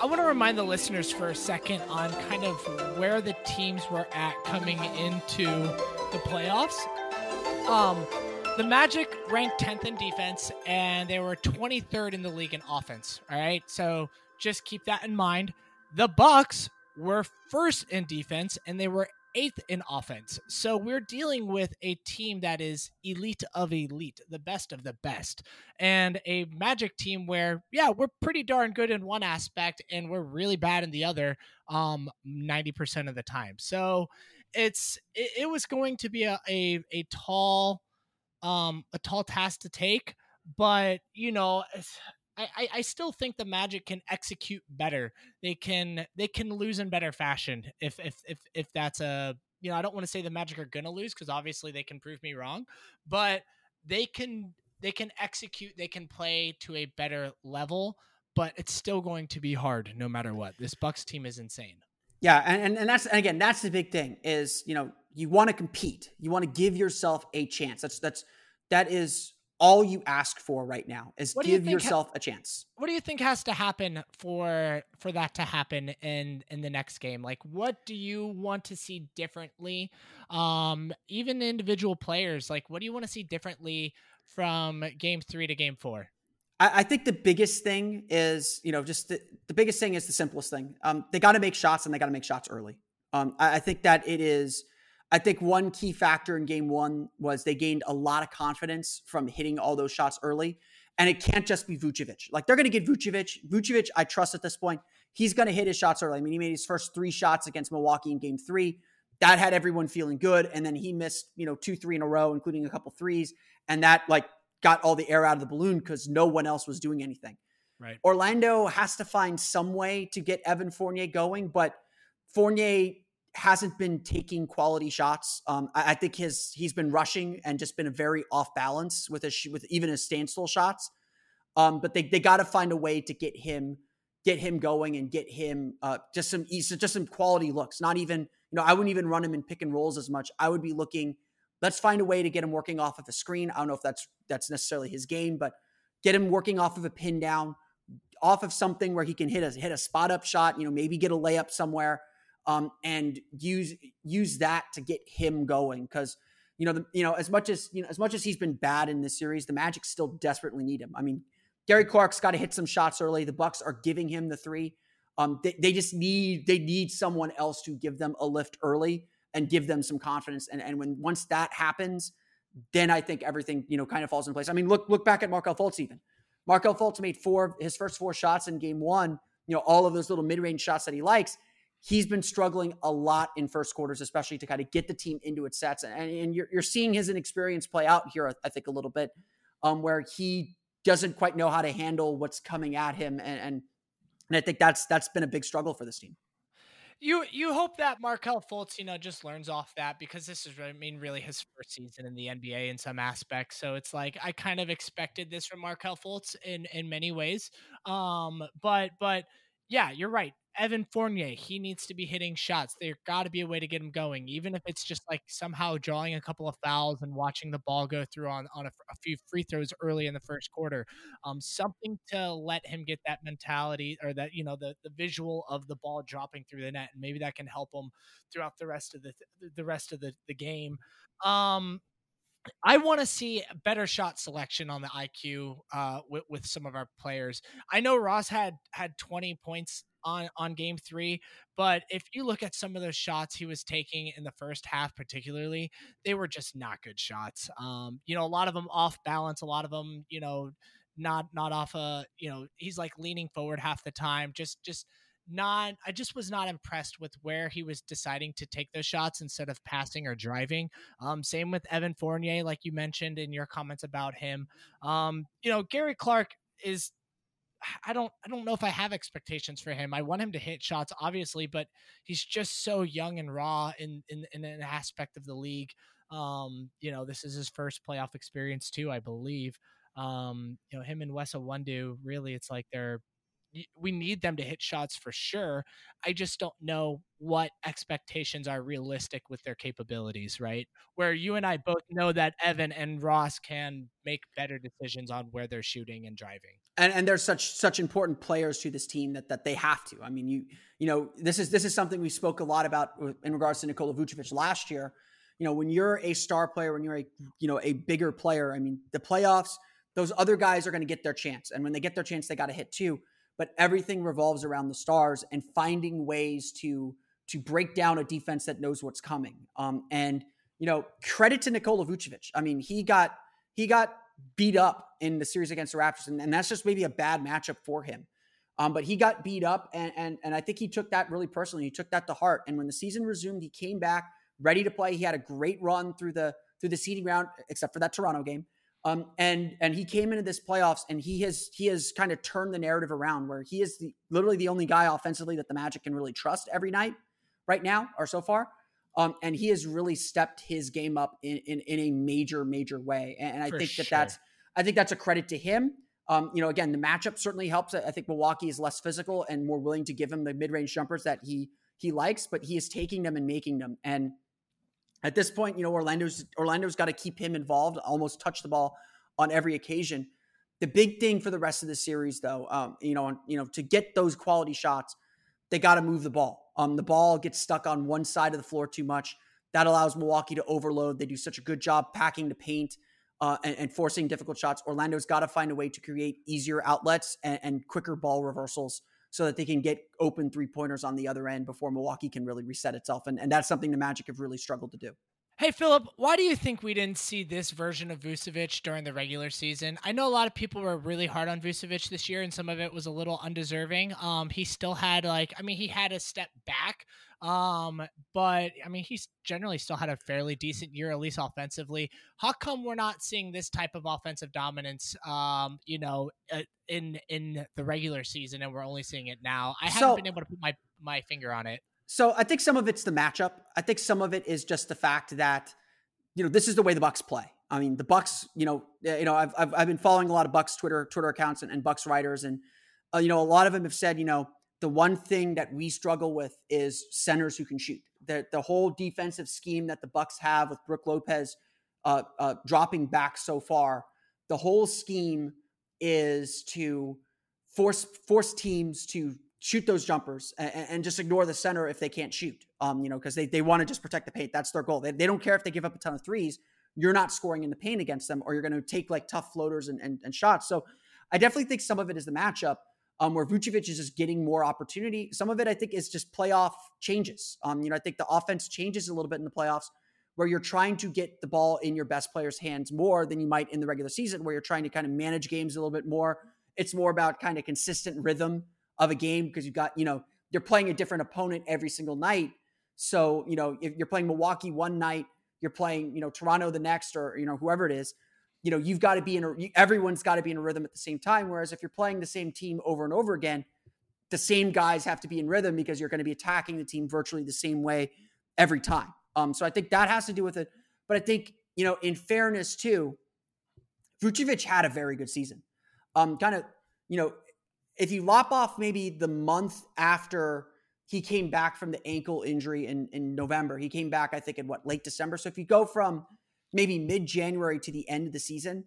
I want to remind the listeners for a second on kind of where the teams were at coming into the playoffs. Um, the Magic ranked 10th in defense and they were 23rd in the league in offense. All right. So just keep that in mind. The Bucks were first in defense and they were eighth in offense. So we're dealing with a team that is elite of elite, the best of the best, and a Magic team where, yeah, we're pretty darn good in one aspect and we're really bad in the other, um, 90% of the time. So it's, it, it was going to be a, a, a tall, um, a tall task to take, but you know, I, I still think the Magic can execute better. They can they can lose in better fashion if if if if that's a you know I don't want to say the Magic are gonna lose because obviously they can prove me wrong, but they can they can execute they can play to a better level, but it's still going to be hard no matter what. This Bucks team is insane. Yeah, and, and that's and again that's the big thing is you know you want to compete, you want to give yourself a chance. That's that's that is all you ask for right now is you give think ha- yourself a chance. What do you think has to happen for for that to happen in in the next game? Like what do you want to see differently? Um even individual players, like what do you want to see differently from game 3 to game 4? I, I think the biggest thing is, you know, just the, the biggest thing is the simplest thing. Um, they got to make shots and they got to make shots early. Um, I, I think that it is. I think one key factor in game one was they gained a lot of confidence from hitting all those shots early. And it can't just be Vucevic. Like they're going to get Vucevic. Vucevic, I trust at this point. He's going to hit his shots early. I mean, he made his first three shots against Milwaukee in game three. That had everyone feeling good. And then he missed, you know, two, three in a row, including a couple threes. And that like got all the air out of the balloon because no one else was doing anything. Right. Orlando has to find some way to get Evan Fournier going, but Fournier hasn't been taking quality shots. Um, I, I think his he's been rushing and just been very off balance with his with even his standstill shots. Um, but they they got to find a way to get him get him going and get him uh, just some just some quality looks. Not even you know I wouldn't even run him in pick and rolls as much. I would be looking. Let's find a way to get him working off of a screen. I don't know if that's that's necessarily his game, but get him working off of a pin down, off of something where he can hit a hit a spot up shot. You know, maybe get a layup somewhere, um, and use use that to get him going. Because you know, the, you know, as much as you know, as much as he's been bad in this series, the Magic still desperately need him. I mean, Gary Clark's got to hit some shots early. The Bucks are giving him the three. Um, they, they just need they need someone else to give them a lift early and give them some confidence. And and when once that happens, then I think everything you know kind of falls in place. I mean, look look back at Markelle Fultz even. Markelle Fultz made four his first four shots in game one. You know all of those little mid range shots that he likes. He's been struggling a lot in first quarters, especially to kind of get the team into its sets. And, and you're, you're seeing his inexperience play out here, I think, a little bit, um, where he doesn't quite know how to handle what's coming at him. And, and and I think that's that's been a big struggle for this team. You you hope that Markelle Fultz, you know, just learns off that because this is, I mean, really his first season in the NBA in some aspects. So it's like I kind of expected this from Markelle Fultz in in many ways. Um, but but yeah, you're right. Evan Fournier, he needs to be hitting shots. There got to be a way to get him going, even if it's just like somehow drawing a couple of fouls and watching the ball go through on on a, a few free throws early in the first quarter. Um, something to let him get that mentality or that you know the the visual of the ball dropping through the net, and maybe that can help him throughout the rest of the the rest of the the game. Um, I want to see better shot selection on the IQ uh, with, with some of our players. I know Ross had had 20 points on on game three, but if you look at some of those shots he was taking in the first half, particularly, they were just not good shots. Um, you know, a lot of them off balance, a lot of them, you know, not not off a, you know, he's like leaning forward half the time, just just not I just was not impressed with where he was deciding to take those shots instead of passing or driving. Um, same with Evan Fournier, like you mentioned in your comments about him. Um, you know, Gary Clark is I don't I don't know if I have expectations for him. I want him to hit shots, obviously, but he's just so young and raw in in, in an aspect of the league. Um, you know, this is his first playoff experience too, I believe. Um, you know, him and Wes Iwundu, really, it's like they're we need them to hit shots for sure. I just don't know what expectations are realistic with their capabilities, right? Where you and I mm. both know that Evan and Ross can make better decisions on where they're shooting and driving. And and they're such such important players to this team that that they have to. I mean, you you know, this is this is something we spoke a lot about in regards to Nikola Vucevic last year. You know, when you're a star player, when you're a you know a bigger player, I mean, the playoffs, those other guys are going to get their chance, and when they get their chance, they got to hit too but everything revolves around the stars and finding ways to to break down a defense that knows what's coming. Um, and you know, credit to Nikola Vucevic. I mean, he got he got beat up in the series against the Raptors, and, and that's just maybe a bad matchup for him. Um, but he got beat up, and, and and I think he took that really personally. He took that to heart. And when the season resumed, he came back ready to play. He had a great run through the through the seeding round, except for that Toronto game. Um, and and he came into this playoffs and he has he has kind of turned the narrative around where he is the, literally the only guy offensively that the Magic can really trust every night right now or so far. Um, and he has really stepped his game up in in, in a major major way. And, and I For think that sure. that's I think that's a credit to him. Um, you know, again, the matchup certainly helps. I think Milwaukee is less physical and more willing to give him the mid range jumpers that he he likes, but he is taking them and making them. And at this point, you know, Orlando's Orlando's got to keep him involved, almost touch the ball on every occasion. The big thing for the rest of the series, though, um, you know, you know, to get those quality shots, they got to move the ball. Um, the ball gets stuck on one side of the floor too much. That allows Milwaukee to overload. They do such a good job packing the paint uh, and, and, forcing difficult shots. Orlando's got to find a way to create easier outlets and, and quicker ball reversals so that they can get open three pointers on the other end before Milwaukee can really reset itself. And, and that's something the Magic have really struggled to do. Hey, Philip, why do you think we didn't see this version of Vucevic during the regular season? I know a lot of people were really hard on Vucevic this year, and some of it was a little undeserving. Um, he still had, like, I mean, he had a step back, um, but I mean, he's generally still had a fairly decent year, at least offensively. How come we're not seeing this type of offensive dominance, um, you know, uh, in in the regular season, and we're only seeing it now? I haven't been able to put my my finger on it. So I think some of it's the matchup. I think some of it is just the fact that you know this is the way the Bucks play. I mean, the Bucks. You know, you know, I've I've, I've been following a lot of Bucks Twitter Twitter accounts and, and Bucks writers, and uh, you know, a lot of them have said, you know, the one thing that we struggle with is centers who can shoot. The the whole defensive scheme that the Bucks have with Brook Lopez uh, uh, dropping back so far, the whole scheme is to force force teams to shoot those jumpers and, and, just ignore the center if they can't shoot. Um, you know, because they, they want to just protect the paint. That's their goal. They, they don't care if they give up a ton of threes. You're not scoring in the paint against them, or you're going to take like tough floaters and, and, and, shots. So I definitely think some of it is the matchup. Um, where Vucevic is just getting more opportunity. Some of it, I think, is just playoff changes. Um, you know, I think the offense changes a little bit in the playoffs, where you're trying to get the ball in your best player's hands more than you might in the regular season, where you're trying to kind of manage games a little bit more. It's more about kind of consistent rhythm of a game because you've got, you know, you're playing a different opponent every single night. So, you know, if you're playing Milwaukee one night, you're playing, you know, Toronto the next, or, you know, whoever it is, you know, you've got to be in a, everyone's got to be in a rhythm at the same time. Whereas if you're playing the same team over and over again, the same guys have to be in rhythm because you're going to be attacking the team virtually the same way every time. Um, so I think that has to do with it. But I think, you know, in fairness too, Vucevic had a very good season. Um, kind of, you know, if you lop off maybe the month after he came back from the ankle injury in, in November, he came back, I think, in what, late December. So if you go from maybe mid January to the end of the season,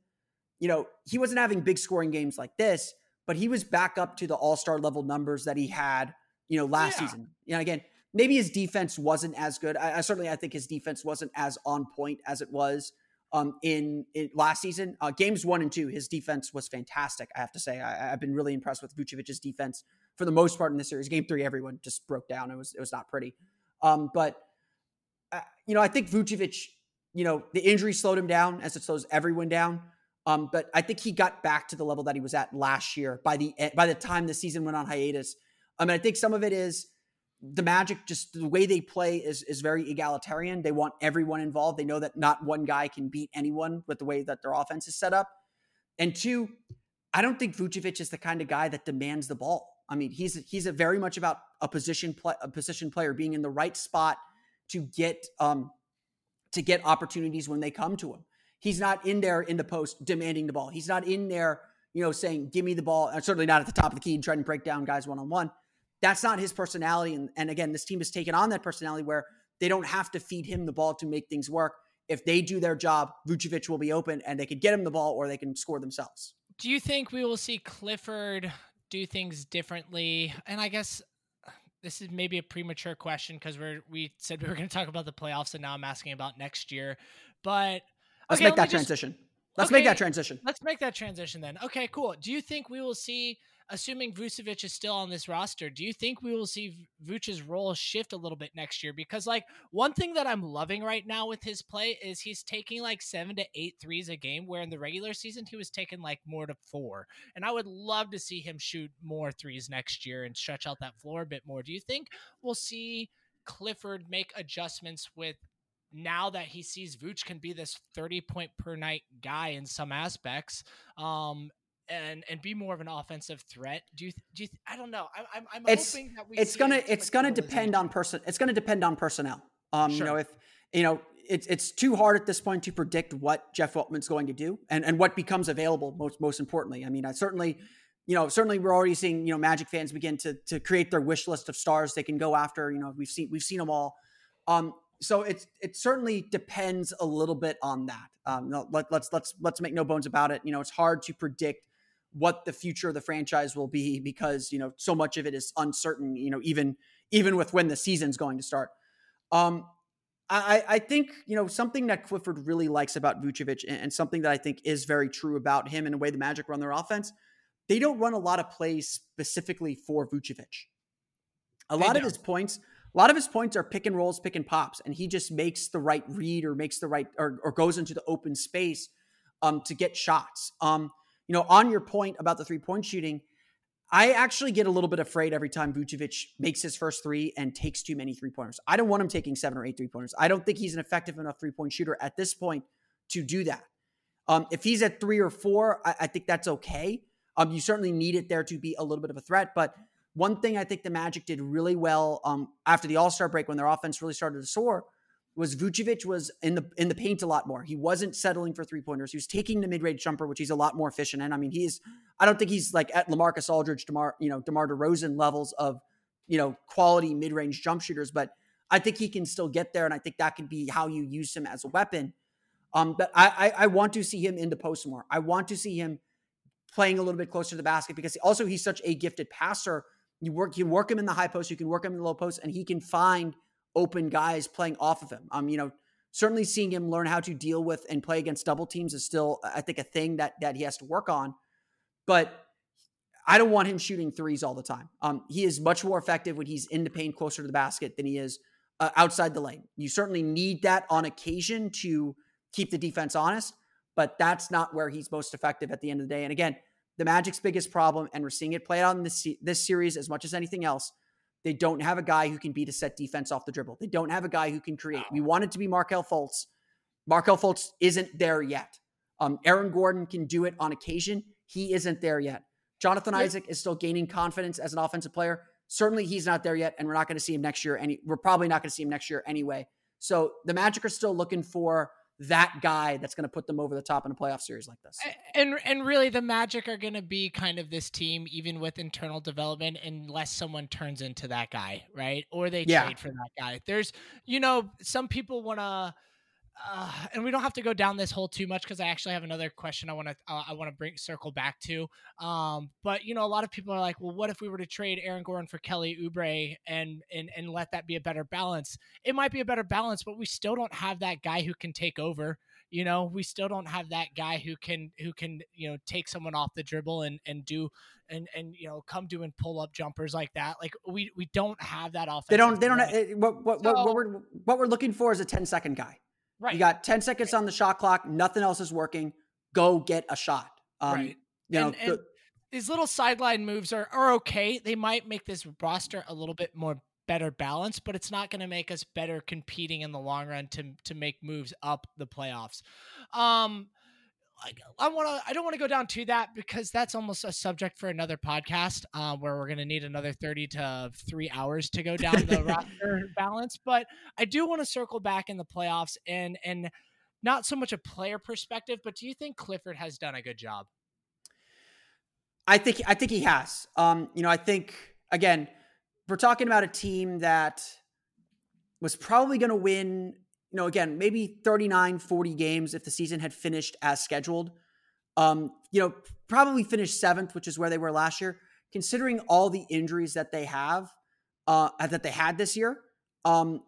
you know, he wasn't having big scoring games like this, but he was back up to the all star level numbers that he had, you know, last yeah. season. You know, again, maybe his defense wasn't as good. I, I, certainly, I think his defense wasn't as on point as it was um, in, in, last season. Uh, games one and two, his defense was fantastic. I have to say, I, have been really impressed with Vucevic's defense for the most part in this series. Game three, everyone just broke down. It was it was not pretty. Um, but uh, you know, I think Vucevic, you know, the injury slowed him down as it slows everyone down. Um, but I think he got back to the level that he was at last year by the by the time the season went on hiatus. I mean, I think some of it is the Magic, just the way they play is is very egalitarian. They want everyone involved. They know that not one guy can beat anyone with the way that their offense is set up. And two, I don't think Vucevic is the kind of guy that demands the ball. I mean, he's he's a very much about a position play, a position player being in the right spot to get um to get opportunities when they come to him. He's not in there in the post demanding the ball. He's not in there, you know, saying, give me the ball. And certainly not at the top of the key and trying to break down guys one on one. That's not his personality. And, and again, this team has taken on that personality where they don't have to feed him the ball to make things work. If they do their job, Vucevic will be open and they could get him the ball or they can score themselves. Do you think we will see Clifford do things differently? And I guess this is maybe a premature question because we're we said we were going to talk about the playoffs and now I'm asking about next year. But let's okay, make that just, transition. Let's okay, make that transition. Let's make that transition then. Okay, cool. Do you think we will see assuming Vucevic is still on this roster, do you think we will see Vucevic's role shift a little bit next year? Because like one thing that I'm loving right now with his play is he's taking like seven to eight threes a game, where in the regular season he was taking like more to four. And I would love to see him shoot more threes next year and stretch out that floor a bit more. Do you think we'll see Clifford make adjustments with now that he sees Vooch can be this 30 point per night guy in some aspects, um, and and be more of an offensive threat? Do you do you, I don't know. I, I'm I'm it's, hoping that we. It's gonna it's gonna depend on person. It's gonna depend on personnel. Um, sure. you know if you know it's it's too hard at this point to predict what Jeff Weltman's going to do and and what becomes available. Most most importantly, I mean, I certainly. You know, certainly we're already seeing you know Magic fans begin to to create their wish list of stars they can go after. You know, we've seen we've seen them all. Um, so it's it certainly depends a little bit on that. Um, let, let's let's let's make no bones about it. You know, it's hard to predict what the future of the franchise will be because you know so much of it is uncertain you know even even with when the season's going to start. Um i i think you know something that Clifford really likes about Vucevic and something that i think is very true about him and the way the magic run their offense they don't run a lot of plays specifically for Vucevic. A lot of his points a lot of his points are pick and rolls pick and pops and he just makes the right read or makes the right or, or goes into the open space um to get shots. Um you know, on your point about the three point shooting, I actually get a little bit afraid every time Vucevic makes his first three and takes too many three pointers. I don't want him taking seven or eight three pointers. I don't think he's an effective enough three point shooter at this point to do that. Um, if he's at three or four, I, I think that's okay. Um, you certainly need it there to be a little bit of a threat. But one thing I think the Magic did really well um, after the All Star break when their offense really started to soar was Vucevic was in the in the paint a lot more. He wasn't settling for three pointers. He was taking the mid range jumper, which he's a lot more efficient in. I mean, he's I don't think he's like at LaMarcus Aldridge, DeMar you know DeMar DeRozan levels of you know quality mid range jump shooters, but I think he can still get there, and I think that could be how you use him as a weapon. Um, but I, I I want to see him in the post more. I want to see him playing a little bit closer to the basket because also he's such a gifted passer. You work you can work him in the high post, you can work him in the low post, and he can find open guys playing off of him. Um, you know, certainly seeing him learn how to deal with and play against double teams is still, I think, a thing that that he has to work on. But I don't want him shooting threes all the time. Um, he is much more effective when he's in the paint closer to the basket than he is uh, outside the lane. You certainly need that on occasion to keep the defense honest, but that's not where he's most effective at the end of the day. And again, the Magic's biggest problem, and we're seeing it play out in this this series as much as anything else, they don't have a guy who can beat a set defense off the dribble. They don't have a guy who can create. We want it to be Markelle Fultz. Markelle Fultz isn't there yet. Um, Aaron Gordon can do it on occasion. He isn't there yet. Jonathan Isaac is still gaining confidence as an offensive player. Certainly, he's not there yet, and we're not going to see him next year. Any, we're probably not going to see him next year anyway. So the Magic are still looking for that guy that's going to put them over the top in a playoff series like this. And and really the Magic are going to be kind of this team even with internal development unless someone turns into that guy, right? Or they yeah. trade for that guy. There's you know, some people want to uh, and we don't have to go down this hole too much because I actually have another question I want to uh, I want to bring circle back to. Um, but you know, a lot of people are like, well, what if we were to trade Aaron Gordon for Kelly Oubre and and and let that be a better balance? It might be a better balance, but we still don't have that guy who can take over. You know, we still don't have that guy who can who can you know take someone off the dribble and and do and and you know come doing pull up jumpers like that. Like we we don't have that offense. They don't. They don't. Have, what what, so, what, what we're what we're looking for is a 10 second guy. Right. You got 10 seconds on the shot clock. Nothing else is working. Go get a shot. Um, right. You know, and, and these little sideline moves are, are okay. They might make this roster a little bit more better balanced, but it's not going to make us better competing in the long run to to make moves up the playoffs. Um, I, I want to. I don't want to go down to that because that's almost a subject for another podcast, uh, where we're going to need another thirty to three hours to go down the <laughs> roster balance. But I do want to circle back in the playoffs and and not so much a player perspective, but do you think Clifford has done a good job? I think I think he has. Um, you know, I think again, we're talking about a team that was probably going to win, you know, again, maybe 39, 40 games if the season had finished as scheduled. Um, you know, probably finished seventh, which is where they were last year. Considering all the injuries that they have, uh, that they had this year, um,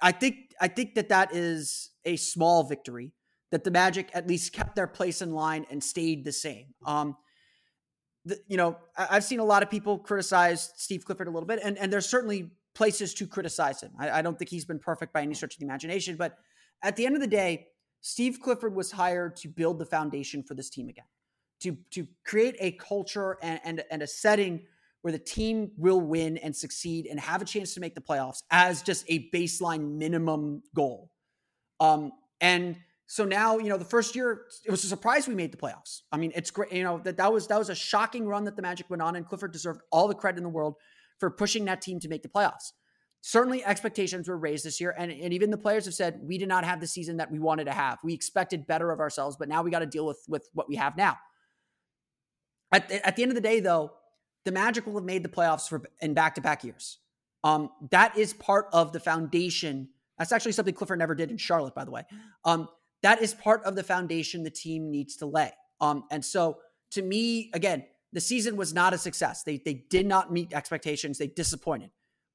I think I think that that is a small victory. That the Magic at least kept their place in line and stayed the same. Um, the, you know, I, have seen a lot of people criticize Steve Clifford a little bit, and, and there's certainly places to criticize him. I, I don't think he's been perfect by any stretch of the imagination, but at the end of the day, Steve Clifford was hired to build the foundation for this team again, to to create a culture and, and, and a setting where the team will win and succeed and have a chance to make the playoffs as just a baseline minimum goal. Um, and so now, you know, the first year it was a surprise we made the playoffs. I mean, it's great. You know that that was that was a shocking run that the Magic went on, and Clifford deserved all the credit in the world for pushing that team to make the playoffs. Certainly, expectations were raised this year, and, and even the players have said we did not have the season that we wanted to have. We expected better of ourselves, but now we got to deal with with what we have now. At the, at the end of the day, though, the Magic will have made the playoffs for in back to back years. Um, that is part of the foundation. That's actually something Clifford never did in Charlotte, by the way. Um, that is part of the foundation the team needs to lay. Um, and so to me, again, the season was not a success. They they did not meet expectations. They disappointed,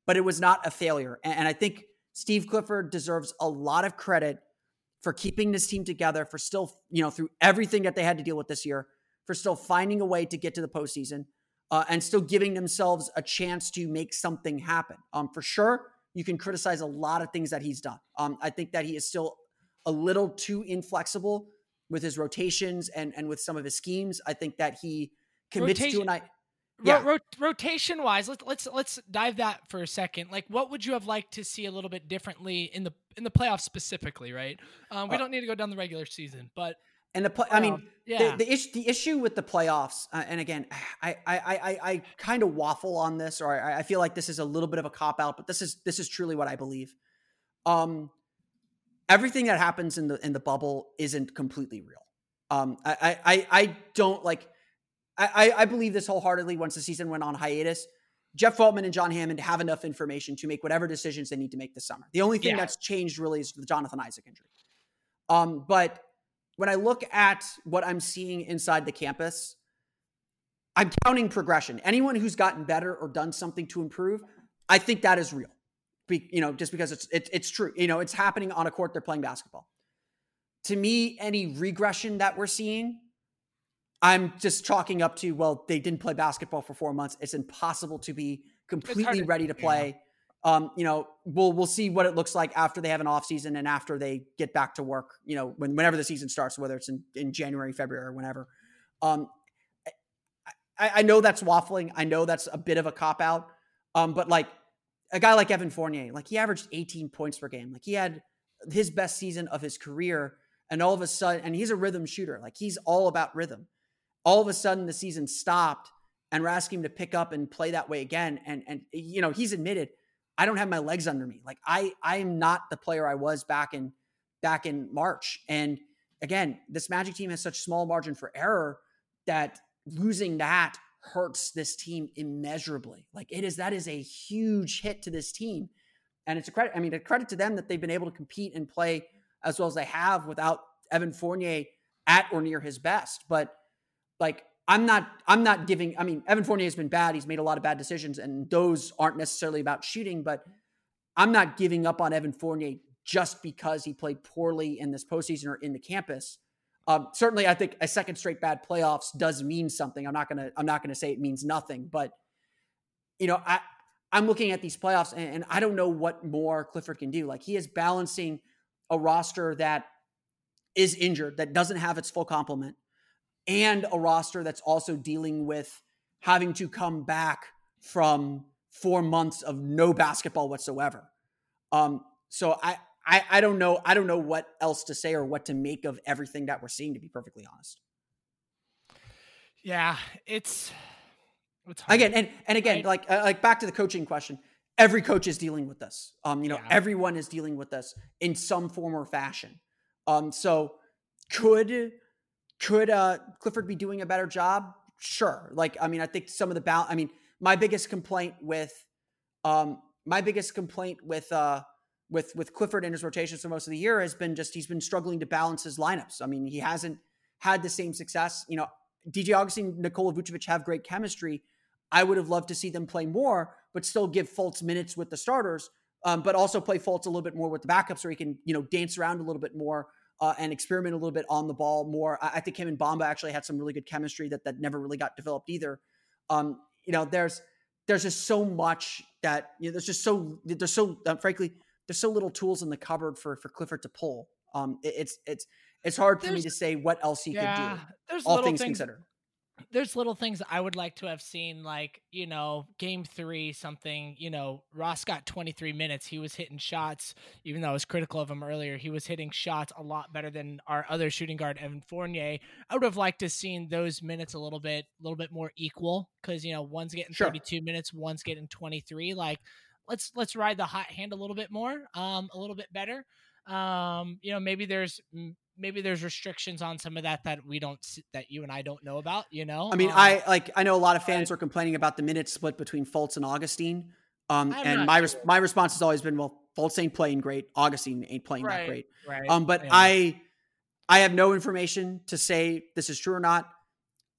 but it was not a failure. And, and I think Steve Clifford deserves a lot of credit for keeping this team together, for still, you know, through everything that they had to deal with this year, for still finding a way to get to the postseason, uh, and still giving themselves a chance to make something happen. Um, for sure, you can criticize a lot of things that he's done. Um, I think that he is still a little too inflexible with his rotations and and with some of his schemes. I think that he commits Rotation. to an I. Yeah. Ro- rotation wise, let's let's let's dive that for a second. Like, what would you have liked to see a little bit differently in the in the playoffs specifically? Right. Um, we uh, don't need to go down the regular season, but and the play, I mean, yeah. the, the, issue, the issue with the playoffs, uh, and again, I, I, I, I kind of waffle on this, or I, I feel like this is a little bit of a cop out, but this is, this is truly what I believe. Um, everything that happens in the in the bubble isn't completely real. Um, I I I don't like. I I believe this wholeheartedly. Once the season went on hiatus, Jeff Weltman and John Hammond have enough information to make whatever decisions they need to make this summer. The only thing yeah. that's changed really is the Jonathan Isaac injury. Um, but when I look at what I'm seeing inside the campus, I'm counting progression. Anyone who's gotten better or done something to improve, I think that is real be, you know, just because it's it, it's true. You know, it's happening on a court. They're playing basketball. To me, any regression that we're seeing, I'm just chalking up to well, they didn't play basketball for four months. It's impossible to be completely to, ready to play. Yeah. Um, you know, we'll we'll see what it looks like after they have an off season and after they get back to work. You know, when whenever the season starts, whether it's in, in January, February, or whenever. Um, I, I know that's waffling. I know that's a bit of a cop out. Um, but like a guy like Evan Fournier, like he averaged 18 points per game. Like he had his best season of his career. And all of a sudden, and he's a rhythm shooter. Like he's all about rhythm. All of a sudden, the season stopped, and we're asking him to pick up and play that way again. And and you know, he's admitted, I don't have my legs under me. Like I I am not the player I was back in back in March. And again, this Magic team has such small margin for error that losing that hurts this team immeasurably. Like it is that is a huge hit to this team. And it's a credit, I mean, a credit to them that they've been able to compete and play as well as they have without Evan Fournier at or near his best. But like I'm not I'm not giving I mean, Evan Fournier has been bad. He's made a lot of bad decisions, and those aren't necessarily about shooting, but I'm not giving up on Evan Fournier just because he played poorly in this postseason or in the campus. Um, certainly, I think a second straight bad playoffs does mean something. I'm not gonna I'm not gonna say it means nothing, but you know, I I'm looking at these playoffs and, and I don't know what more Clifford can do. Like he is balancing a roster that is injured, that doesn't have its full complement, and a roster that's also dealing with having to come back from four months of no basketball whatsoever. Um, so I I, I don't know. I don't know what else to say or what to make of everything that we're seeing, to be perfectly honest. Yeah, it's, it's again and and again, right? like uh, like back to the coaching question. Every coach is dealing with this. Um, you know, yeah. everyone is dealing with this in some form or fashion. Um, so could could uh, Clifford be doing a better job? Sure. Like I mean, I think some of the balance. I mean, my biggest complaint with um, my biggest complaint with uh, with with Clifford and his rotations for most of the year has been just he's been struggling to balance his lineups. I mean, he hasn't had the same success. You know, DJ Augustin, Nikola Vucevic have great chemistry. I would have loved to see them play more, but still give Fultz minutes with the starters, um, but also play Fultz a little bit more with the backups, so he can you know dance around a little bit more uh, and experiment a little bit on the ball more. I, I, think him and Bamba actually had some really good chemistry that that never really got developed either. Um, you know, there's there's just so much that you know, there's just so there's so uh, frankly there's so little tools in the cupboard for for Clifford to pull. Um, it, it's it's it's hard for there's, me to say what else he yeah, could do. There's all things, things considered there's little things I would like to have seen, like, you know, game three, something, you know, Ross got 23 minutes. He was hitting shots, even though I was critical of him earlier. He was hitting shots a lot better than our other shooting guard, Evan Fournier. I would have liked to seen those minutes a little bit, a little bit more equal because, you know, one's getting sure. 32 minutes, one's getting 23. Like, let's, let's ride the hot hand a little bit more, um, a little bit better. Um, you know, maybe there's maybe there's restrictions on some of that that we don't that you and I don't know about. You know, I mean, um, I like I know a lot of fans were complaining about the minutes split between Fultz and Augustin, Um, and my sure. my response has always been, well, Fultz ain't playing great, Augustin ain't playing right, that great. Right. Um, but yeah. I I have no information to say this is true or not.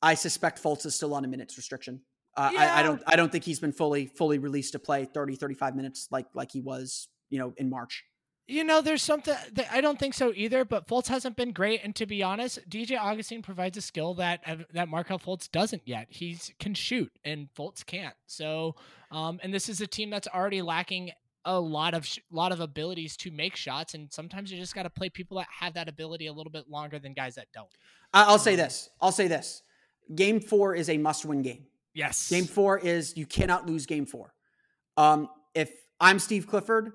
I suspect Fultz is still on a minutes restriction. Uh, yeah. I, I don't I don't think he's been fully fully released to play 30 35 minutes like like he was you know in March. You know, there's something that I don't think so either. But Fultz hasn't been great, and to be honest, DJ Augustin provides a skill that that Markelle Fultz doesn't yet. He can shoot, and Fultz can't. So, um, and this is a team that's already lacking a lot of sh- lot of abilities to make shots, and sometimes you just got to play people that have that ability a little bit longer than guys that don't. I'll say um, this. I'll say this. Game four is a must-win game. Yes. Game four is you cannot lose game four. Um, if I'm Steve Clifford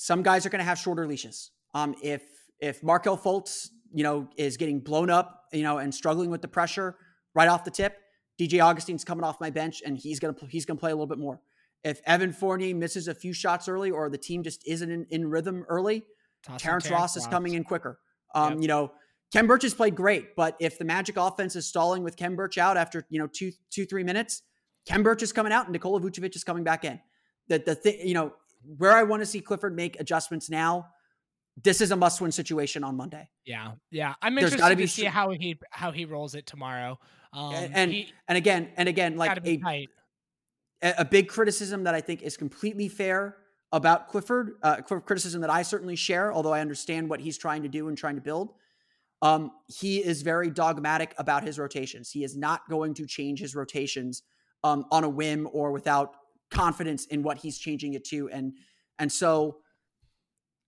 some guys are going to have shorter leashes. Um, if if Markelle Fultz, you know, is getting blown up, you know, and struggling with the pressure right off the tip, DJ Augustin's coming off my bench and he's gonna he's gonna play a little bit more. If Evan Fournier misses a few shots early or the team just isn't in, in rhythm early, Terrence, Terrence Ross is coming in quicker. Um, yep. You know, Khem Birch has played great, but if the Magic offense is stalling with Khem Birch out after you know two two three minutes, Khem Birch is coming out and Nikola Vucevic is coming back in. The the thing you know where I want to see Clifford make adjustments now, this is a must-win situation on Monday. Yeah, yeah. I'm There's interested to see how he how he rolls it tomorrow. Um, and and, he, and again and again, like a, a big criticism that I think is completely fair about Clifford, uh, criticism that I certainly share, although I understand what he's trying to do and trying to build. Um, he is very dogmatic about his rotations. He is not going to change his rotations um, on a whim or without confidence in what he's changing it to, and and so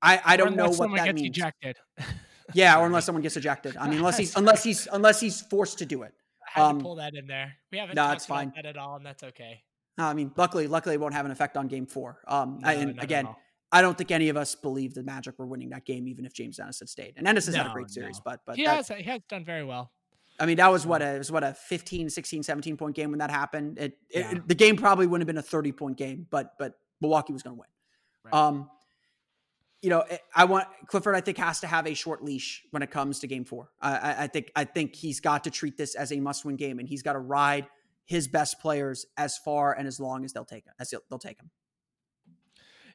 I I don't know what that means. Ejected. <laughs> yeah, or unless someone gets ejected. I mean, unless he's <laughs> unless he's unless he's forced to do it. I had um, to pull that in there. We haven't no, it's fine. that at all, and that's okay. No, I mean, luckily, luckily, it won't have an effect on Game Four. Um, no, I, and again, I don't think any of us believe the Magic were winning that game, even if James Ennis had stayed. And Ennis has no, had a great series, but but he has he has done very well. I mean, that was what a, it was what a 15, 16, 17 point game when that happened. It, yeah. it the game probably wouldn't have been a 30 point game, but but Milwaukee was going to win. Right. Um, you know, eh, I want Clifford. I think has to have a short leash when it comes to Game Four. I, I think I think he's got to treat this as a must-win game, and he's got to ride his best players as far and as long as they'll take him. As they'll take him.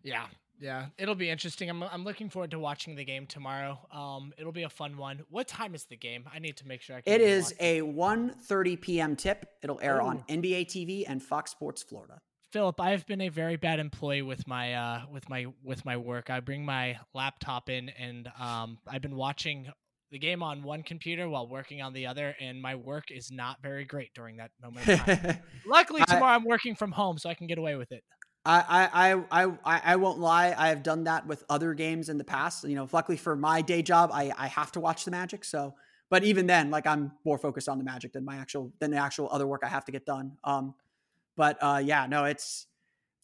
Yeah, yeah, it'll be interesting. I'm I'm looking forward to watching the game tomorrow. Um, it'll be a fun one. What time is the game? I need to make sure I can. It is a 1:30 p.m. tip. It'll air on NBA TV and Fox Sports Florida. Philip, I've been a very bad employee with my uh, with my with my work. I bring my laptop in, and um, I've been watching the game on one computer while working on the other, and my work is not very great during that moment. <laughs> Luckily, tomorrow I, I'm working from home, so I can get away with it. I, I, I, I, I won't lie. I have done that with other games in the past. You know, luckily for my day job, I, I have to watch the Magic. So, but even then, like I'm more focused on the Magic than my actual than the actual other work I have to get done. Um, but uh, yeah, no, it's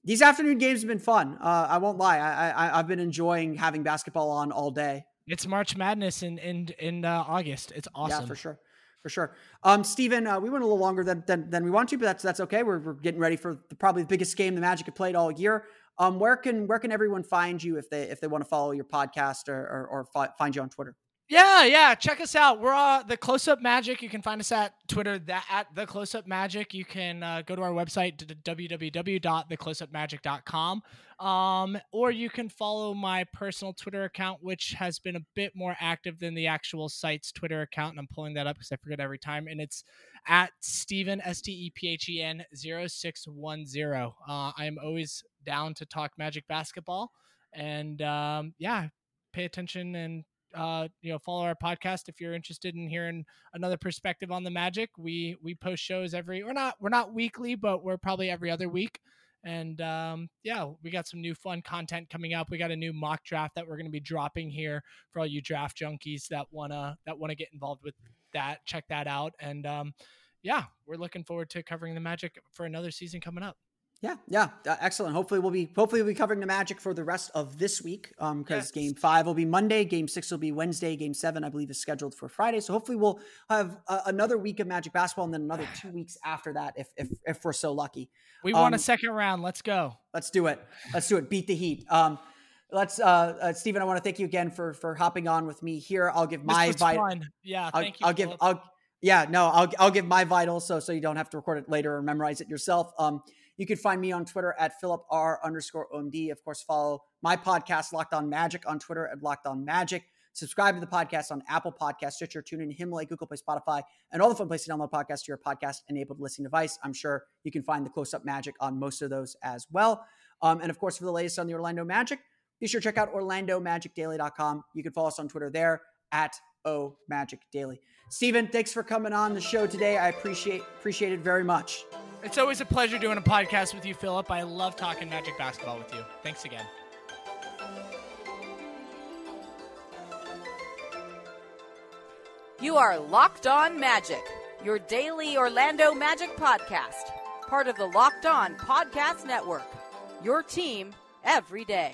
these afternoon games have been fun. Uh, I won't lie. I, I I've been enjoying having basketball on all day. It's March Madness in in in uh, August. It's awesome. Yeah, for sure for sure. Um, Stephen, uh, we went a little longer than, than, than we want to, but that's that's okay. We're, we're getting ready for the, probably the biggest game the Magic have played all year. Um, where can where can everyone find you if they if they want to follow your podcast or or, or fi- find you on Twitter? Yeah, yeah. Check us out. We're uh, the Close Up Magic. You can find us at Twitter that at the Close Up Magic. You can uh, go to our website www.thecloseupmagic.com, um, or you can follow my personal Twitter account, which has been a bit more active than the actual site's Twitter account. And I'm pulling that up because I forget every time. And it's at Stephen S T E P H E N 0610. Uh, I am always down to talk Magic basketball, and um, yeah, pay attention and uh, you know, follow our podcast if you're interested in hearing another perspective on the Magic. We we post shows every we're not we're not weekly, but we're probably every other week. And um, yeah, we got some new fun content coming up. We got a new mock draft that we're going to be dropping here for all you draft junkies that wanna that wanna get involved with that. Check that out. And um, yeah, we're looking forward to covering the Magic for another season coming up. Yeah, yeah, uh, excellent. Hopefully, we'll be hopefully we'll be covering the Magic for the rest of this week. Um, because yes. Game Five will be Monday, Game Six will be Wednesday, Game Seven I believe is scheduled for Friday. So hopefully, we'll have uh, another week of Magic basketball, and then another two <sighs> weeks after that, if if if we're so lucky. We um, want a second round. Let's go. Let's do it. Let's do it. Beat the Heat. Um, let's uh, uh Stephen, I want to thank you again for for hopping on with me here. I'll give my vital. Yeah, I'll, thank you. I'll give. I'll yeah, no, I'll I'll give my vital so so you don't have to record it later or memorize it yourself. Um you can find me on Twitter at Philip R underscore OMD. Of course, follow my podcast, Locked On Magic, on Twitter at Locked On Magic. Subscribe to the podcast on Apple Podcasts, Stitcher, TuneIn, Himalaya, Google Play, Spotify, and all the fun places to download podcasts to your podcast-enabled listening device. I'm sure you can find the Close Up Magic on most of those as well. Um, and of course, for the latest on the Orlando Magic, be sure to check out OrlandoMagicDaily.com. You can follow us on Twitter there at O Magic Daily. Stephen, thanks for coming on the show today. I appreciate appreciate it very much. It's always a pleasure doing a podcast with you, Philip. I love talking Magic basketball with you. Thanks again. You are Locked On Magic, your daily Orlando Magic podcast, part of the Locked On Podcast Network. Your team every day.